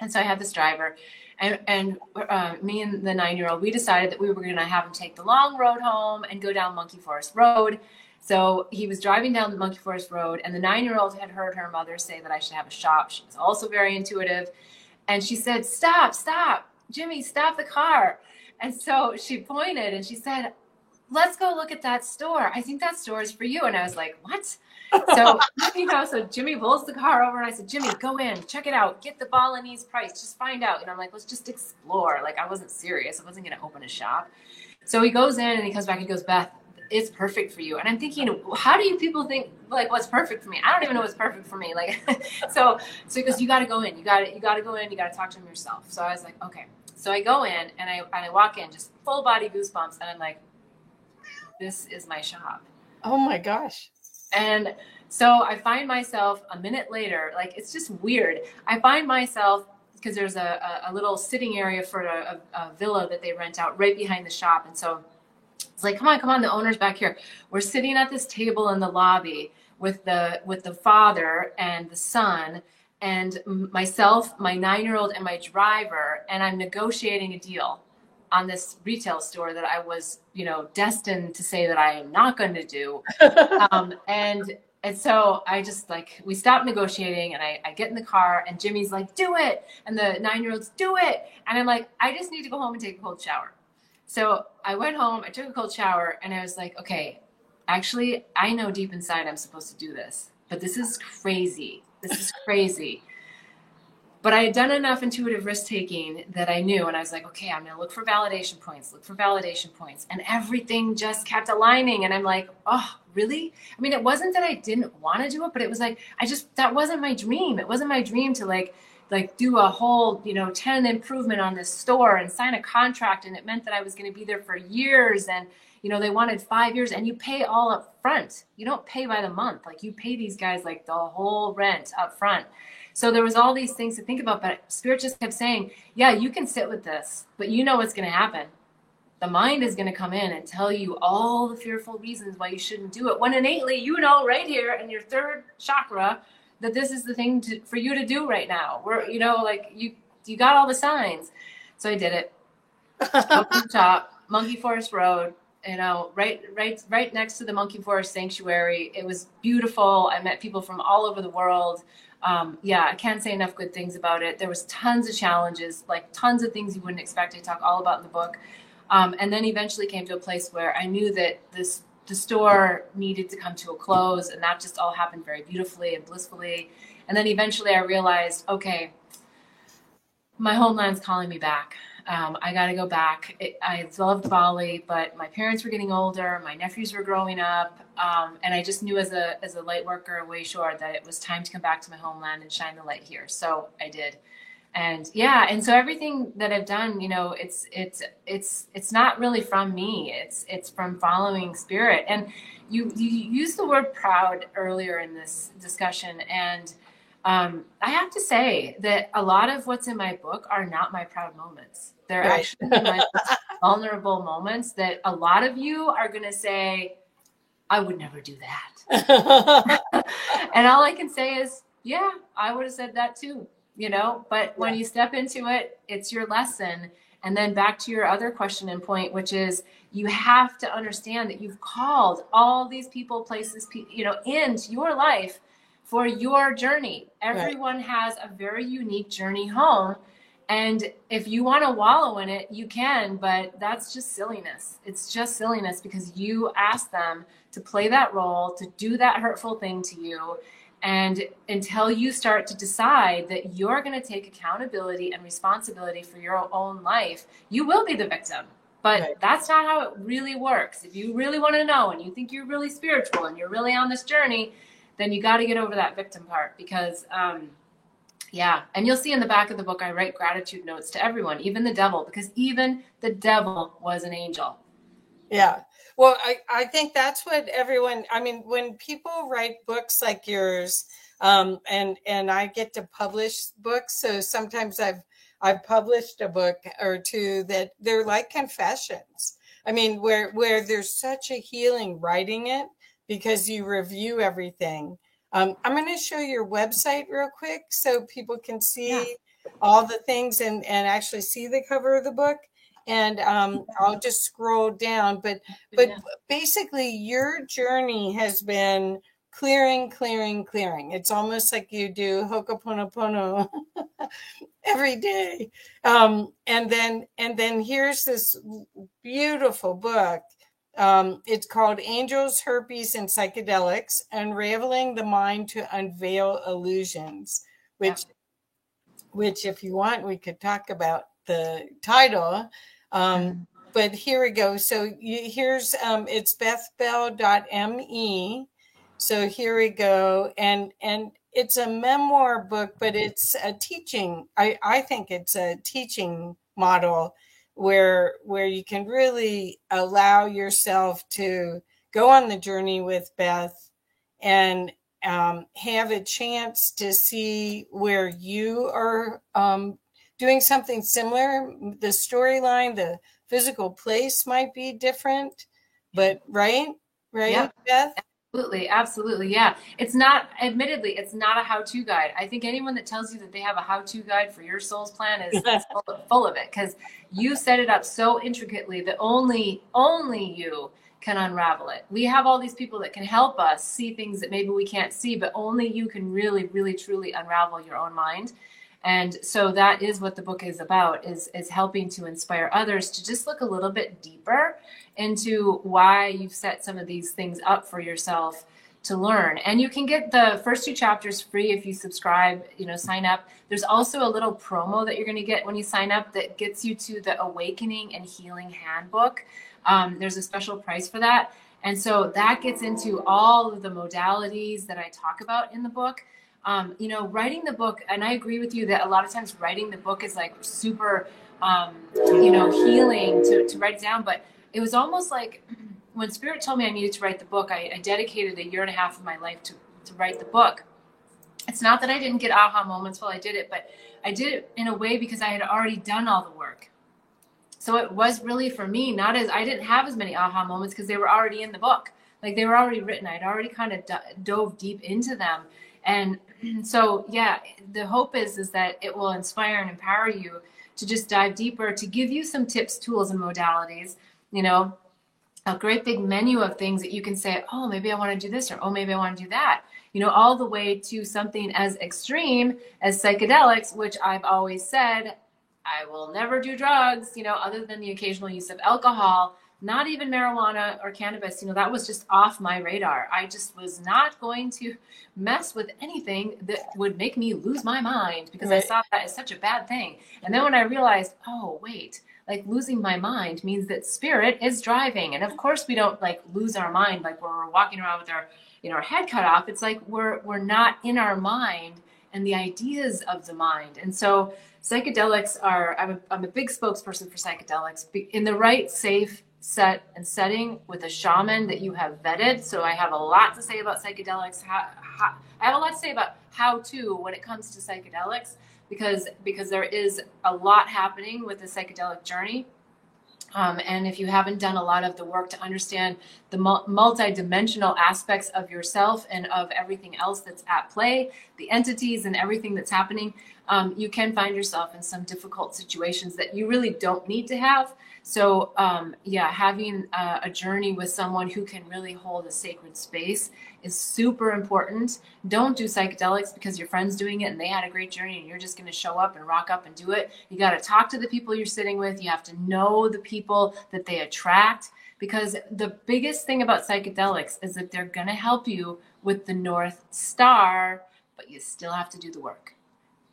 And so I had this driver, and, and uh, me and the nine year old, we decided that we were going to have him take the long road home and go down Monkey Forest Road So he was driving down the Monkey Forest Road, and the nine year old had heard her mother say that I should have a shop. She was also very intuitive. And she said, Stop, stop, Jimmy, stop the car. And so she pointed and she said, Let's go look at that store. I think that store is for you. And I was like, What? So, [LAUGHS] you know, so Jimmy pulls the car over and I said, Jimmy, go in, check it out, get the Balinese price, just find out. And I'm like, let's just explore. Like, I wasn't serious. I wasn't going to open a shop. So he goes in and he comes back and goes, Beth, it's perfect for you. And I'm thinking, how do you people think like what's perfect for me? I don't even know what's perfect for me. Like, [LAUGHS] so, so goes, you got to go in, you got to, you got to go in, you got to talk to him yourself. So I was like, okay. So I go in and I, and I walk in just full body goosebumps. And I'm like, this is my shop. Oh my gosh. And so I find myself a minute later, like it's just weird. I find myself because there's a, a, a, little sitting area for a, a, villa that they rent out right behind the shop. And so it's like, come on, come on, the owner's back here. We're sitting at this table in the lobby with the with the father and the son and myself, my nine year old, and my driver, and I'm negotiating a deal on this retail store that I was, you know, destined to say that I am not going to do. [LAUGHS] um, and and so I just like we stopped negotiating and I, I get in the car and Jimmy's like, do it. And the nine year olds do it. And I'm like, I just need to go home and take a cold shower. So I went home, I took a cold shower, and I was like, okay, actually, I know deep inside I'm supposed to do this, but this is crazy. This is crazy. But I had done enough intuitive risk taking that I knew, and I was like, okay, I'm to look for validation points, look for validation points. And everything just kept aligning. And I'm like, oh, really? I mean, it wasn't that I didn't want to do it, but it was like, I just, that wasn't my dream. It wasn't my dream to like, like do a whole you know tenant improvement on this store and sign a contract and it meant that i was going to be there for years and you know they wanted five years and you pay all up front you don't pay by the month. Like you pay these guys like the whole rent up front so there was all these things to think about but spirit just kept saying yeah you can sit with this but you know what's going to happen. The mind is going to come in and tell you all the fearful reasons why you shouldn't do it. When innately you know right here in your third chakra that this is the thing to, for you to do right now. We're, you know, like you, you got all the signs. So I did it. Up the top, Monkey Forest Road, you know, right, right, right next to the Monkey Forest Sanctuary. It was beautiful. I met people from all over the world. Um, yeah, I can't say enough good things about it. There was tons of challenges, like tons of things you wouldn't expect. I talk all about in the book. Um, and then eventually came to a place where I knew that this the store needed to come to a close and that just all happened very beautifully and blissfully. And then eventually i realized okay my homeland's calling me back. Um, i got to go back. It, i loved bali but my parents were getting older my nephews were growing up um, and i just knew as a as a light worker wayshower that it was time to come back to my homeland and shine the light here. So i did and yeah and so everything that i've done you know it's it's it's it's not really from me. It's it's from following spirit. And you you used the word proud earlier in this discussion. And um, i have to say that a lot of what's in my book are not my proud moments. They're right. actually my [LAUGHS] vulnerable moments that a lot of you are going to say i would never do that. [LAUGHS] [LAUGHS] And all i can say is yeah i would have said that too you know but when you step into it it's your lesson. And then back to your other question and point which is you have to understand that you've called all these people places you know into your life for your journey. Everyone right. has a very unique journey home. And if you want to wallow in it you can but that's just silliness. It's just silliness because you asked them to play that role to do that hurtful thing to you and until you start to decide that you're going to take accountability and responsibility for your own life, you will be the victim. But right. that's not how it really works. If you really want to know and you think you're really spiritual and you're really on this journey, then you got to get over that victim part because, um, yeah. And you'll see in the back of the book, I write gratitude notes to everyone, even the devil, because even the devil was an angel. Yeah. Well, I, I think that's what everyone, I mean, when people write books like yours, um, and and I get to publish books, so sometimes I've I've published a book or two that they're like confessions. I mean, where where there's such a healing writing it because you review everything. Um, I'm going to show your website real quick so people can see yeah. all the things and and actually see the cover of the book. And um, I'll just scroll down. But but yeah. basically, your journey has been clearing, clearing, clearing. It's almost like you do Ho'oponopono [LAUGHS] every day. Um, and then and then here's this beautiful book. Um, it's called Angels, Herpes, and Psychedelics: Unraveling the Mind to Unveil Illusions, which yeah. which if you want we could talk about the title. Um, but here we go. So you, here's um, it's bethbell.me so here we go. And and it's a memoir book, but it's a teaching. I, I think it's a teaching model where where you can really allow yourself to go on the journey with Beth and um, have a chance to see where you are um, doing something similar. The storyline, the physical place might be different, but right, right, yeah. Beth. Absolutely, absolutely. Yeah. It's not admittedly, it's not a how-to guide. I think anyone that tells you that they have a how-to guide for your soul's plan is, is [LAUGHS] full, of, full of it because you set it up so intricately that only only you can unravel it. We have all these people that can help us see things that maybe we can't see, but only you can really really truly unravel your own mind. And so that is what the book is about is is helping to inspire others to just look a little bit deeper into why you've set some of these things up for yourself to learn. And you can get the first two chapters free if you subscribe, you know, sign up. There's also a little promo that you're going to get when you sign up that gets you to the Awakening and Healing Handbook. Um, there's a special price for that. And so that gets into all of the modalities that I talk about in the book. Um, you know, writing the book, and I agree with you that a lot of times writing the book is like super, um, you know, healing to, to write it down. But it was almost like [CLEARS THROAT] when Spirit told me I needed to write the book, I, I dedicated a year and a half of my life to, to write the book. It's not that I didn't get aha moments while I did it, but I did it in a way because I had already done all the work. So it was really for me, not as I didn't have as many aha moments because they were already in the book. Like they were already written. I'd already kind of d- dove deep into them. And [CLEARS THROAT] so, yeah, the hope is is that it will inspire and empower you to just dive deeper, to give you some tips, tools, and modalities you know, a great big menu of things that you can say, oh, maybe I want to do this, or oh, maybe I want to do that. You know, all the way to something as extreme as psychedelics, which I've always said I will never do drugs, you know, other than the occasional use of alcohol, not even marijuana or cannabis. You know, that was just off my radar. I just was not going to mess with anything that would make me lose my mind because right. I saw that as such a bad thing. And then when I realized, oh, wait, like losing my mind means that spirit is driving and of mm-hmm. course we don't like lose our mind like we're walking around with our you know our head cut off it's like we're we're not in our mind and the ideas of the mind and so psychedelics are i'm a, I'm a big spokesperson for psychedelics in the right safe set and setting with a shaman that you have vetted so i have a lot to say about psychedelics how, how, i have a lot to say about how to when it comes to psychedelics because because there is a lot happening with the psychedelic journey. Um, and if you haven't done a lot of the work to understand the multi-dimensional aspects of yourself and of everything else that's at play, the entities and everything that's happening, um, you can find yourself in some difficult situations that you really don't need to have. So, um, yeah, having a, a, journey with someone who can really hold a sacred space is super important. Don't do psychedelics because your friend's doing it and they had a great journey and you're just going to show up and rock up and do it. You got to talk to the people you're sitting with. You have to know the people that they attract because the biggest thing about psychedelics is that they're going to help you with the North Star, but you still have to do the work.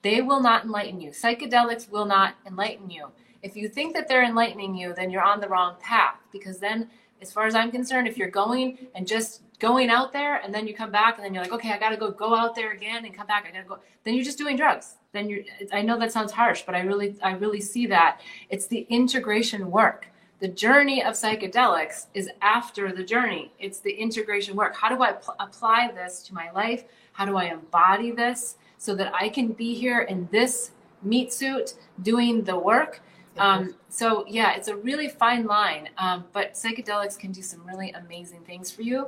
They will not enlighten you. Psychedelics will not enlighten you if you think that they're enlightening you, then you're on the wrong path because then, as far as I'm concerned, if you're going and just going out there and then you come back and then you're like, okay, I got to go go out there again and come back, I got to go, then you're just doing drugs. Then you're I know that sounds harsh, but I really I really see that. It's the integration work. The journey of psychedelics is after the journey. It's the integration work. How do I pl- apply this to my life? How do I embody this so that I can be here in this meat suit doing the work um, so yeah, it's a really fine line. Um, but psychedelics can do some really amazing things for you.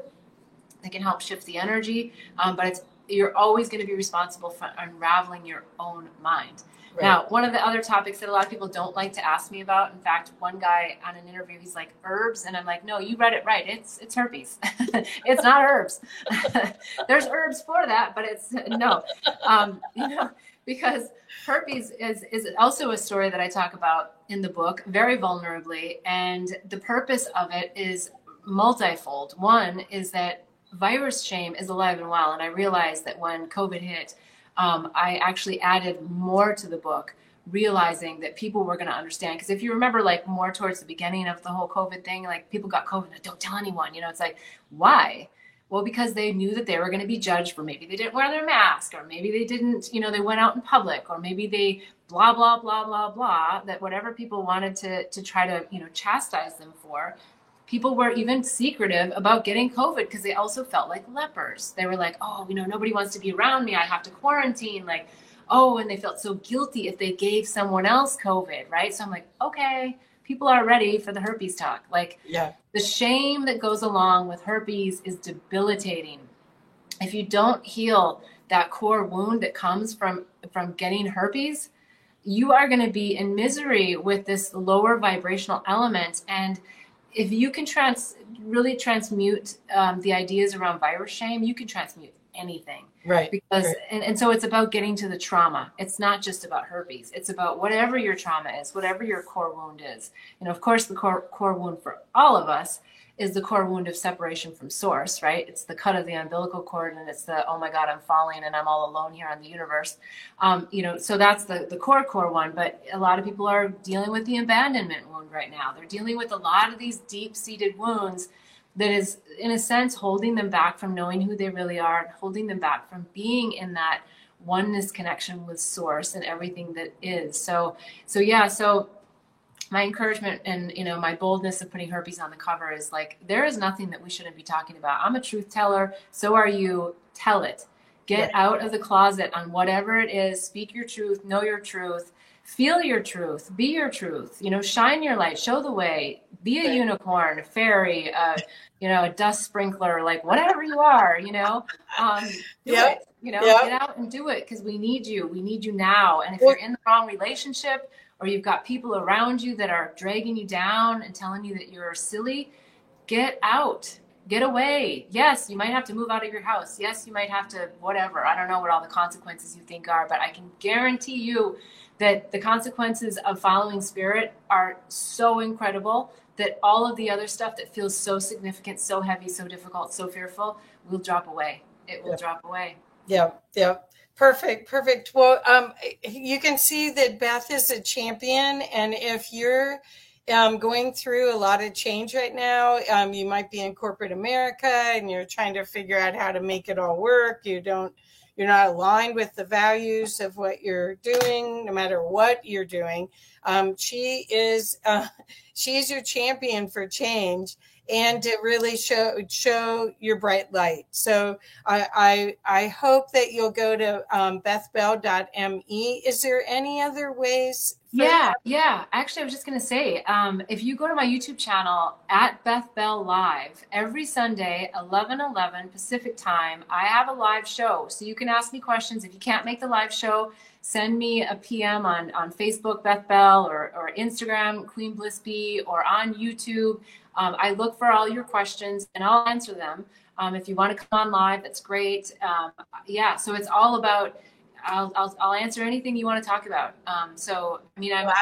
They can help shift the energy, um, but it's you're always going to be responsible for unraveling your own mind. Right. Now, one of the other topics that a lot of people don't like to ask me about, in fact, one guy on an interview, he's like herbs, and I'm like, no, you read it right. It's it's herpes. [LAUGHS] it's not herbs. [LAUGHS] There's herbs for that, but it's no, um, you know, because herpes is is also a story that I talk about in the book very vulnerably, and the purpose of it is multifold. One is that virus shame is alive and well, and I realized that when COVID hit um, I actually added more to the book, realizing that people were going to understand. Because if you remember, like more towards the beginning of the whole COVID thing, like people got COVID, don't tell anyone. You know, it's like, why? Well, because they knew that they were going to be judged for maybe they didn't wear their mask, or maybe they didn't, you know, they went out in public, or maybe they blah blah blah blah blah. That whatever people wanted to to try to you know chastise them for, people were even secretive about getting COVID because they also felt like lepers. They were like, oh, you know, nobody wants to be around me. I have to quarantine. Like, oh, and they felt so guilty if they gave someone else COVID, right? So I'm like, okay, people are ready for the herpes talk. Like, yeah, the shame that goes along with herpes is debilitating. If you don't heal that core wound that comes from from getting herpes, you are going to be in misery with this lower vibrational element and if you can trans really transmute um, the ideas around virus shame, you can transmute anything. Right. Because right. And, and so it's about getting to the trauma. It's not just about herpes. It's about whatever your trauma is, whatever your core wound is. And of course, the core core wound for all of us is the core wound of separation from source, right? It's the cut of the umbilical cord and it's the, oh my God, I'm falling and I'm all alone here on the universe. Um, you know, so that's the, the core, core one. But a lot of people are dealing with the abandonment wound right now. They're dealing with a lot of these deep seated wounds that is, in a sense, holding them back from knowing who they really are, and holding them back from being in that oneness connection with source and everything that is. So, so yeah, so my encouragement and you know my boldness of putting herpes on the cover is like there is nothing that we shouldn't be talking about. I'm a truth teller. So are you. Tell it. Get out of the closet on whatever it is. Speak your truth. Know your truth feel your truth be your truth you know shine your light show the way be a unicorn a fairy uh, you know a dust sprinkler like whatever you are you know um, it you know yep. get out and do it because we need you we need you now and if you're in the wrong relationship or you've got people around you that are dragging you down and telling you that you're silly, get out. Get away. Yes, you might have to move out of your house. Yes, you might have to whatever. I don't know what all the consequences you think are, but I can guarantee you that the consequences of following spirit are so incredible that all of the other stuff that feels so significant, so heavy, so difficult, so fearful will drop away. It will drop away. Yeah, yeah. Perfect, perfect. Well, um, you can see that Beth is a champion, and if you're um, going through a lot of change right now, um, you might be in corporate America and you're trying to figure out how to make it all work. You don't, you're not aligned with the values of what you're doing, no matter what you're doing. Um, she is, uh, [LAUGHS] she is your champion for change and to really show show your bright light. So I I, I hope that you'll go to um, bethbell.me. Is there any other ways? Yeah, yeah. Actually, I was just gonna say, um, if you go to my YouTube channel at Beth Bell Live every Sunday, 11 11 Pacific time, I have a live show. So you can ask me questions. If you can't make the live show, send me a PM on, on Facebook, Beth Bell, or, or Instagram, Queen Bliss B, or on YouTube. Um, I look for all your questions and I'll answer them. Um, if you want to come on live, that's great. Um, yeah, so it's all about. I'll, I'll, I'll answer anything you want to talk about. Um, so, I mean, I'm, wow.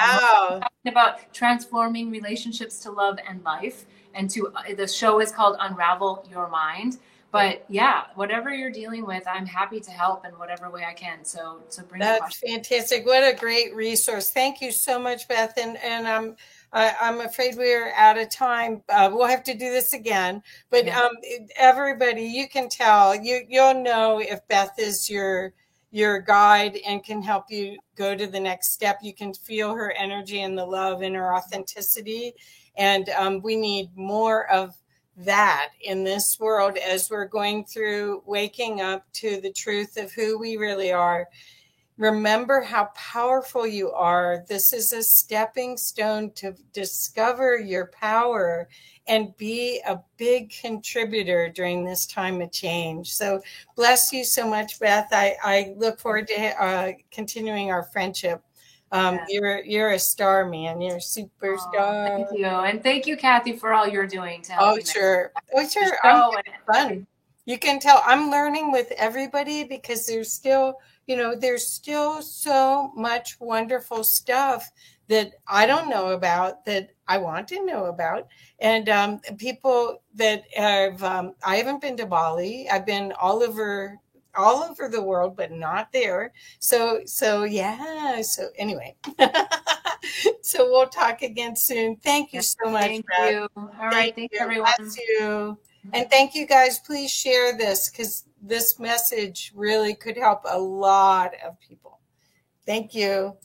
I'm talking about transforming relationships to love and life. And to uh, the show is called Unravel Your Mind. But yeah, whatever you're dealing with, I'm happy to help in whatever way I can. So, so bring. That's fantastic. What a great resource. Thank you so much, Beth. And and um, I, I'm afraid we're out of time. Uh, we'll have to do this again. But yeah. um, everybody, you can tell you you'll know if Beth is your your guide and can help you go to the next step. You can feel her energy and the love and her authenticity. And um, we need more of that in this world as we're going through waking up to the truth of who we really are remember how powerful you are. This is a stepping stone to discover your power and be a big contributor during this time of change. So, bless you so much, Beth. I, I look forward to uh, continuing our friendship. Um, yeah. You're you're a star, man. You're a superstar. Oh, thank you, and thank you, Kathy, for all you're doing to help. Oh, sure. Oh, sure. Oh, fun. You can tell I'm learning with everybody because there's still, you know, there's still so much wonderful stuff that I don't know about that I want to know about. And um, people that have, um, I haven't been to Bali. I've been all over, all over the world, but not there. So, so yeah. So anyway, [LAUGHS] so we'll talk again soon. Thank you so much. Thank Brad. you. All Thank right. Thanks you. everyone. Bless you. And thank you guys. Please share this because this message really could help a lot of people. Thank you.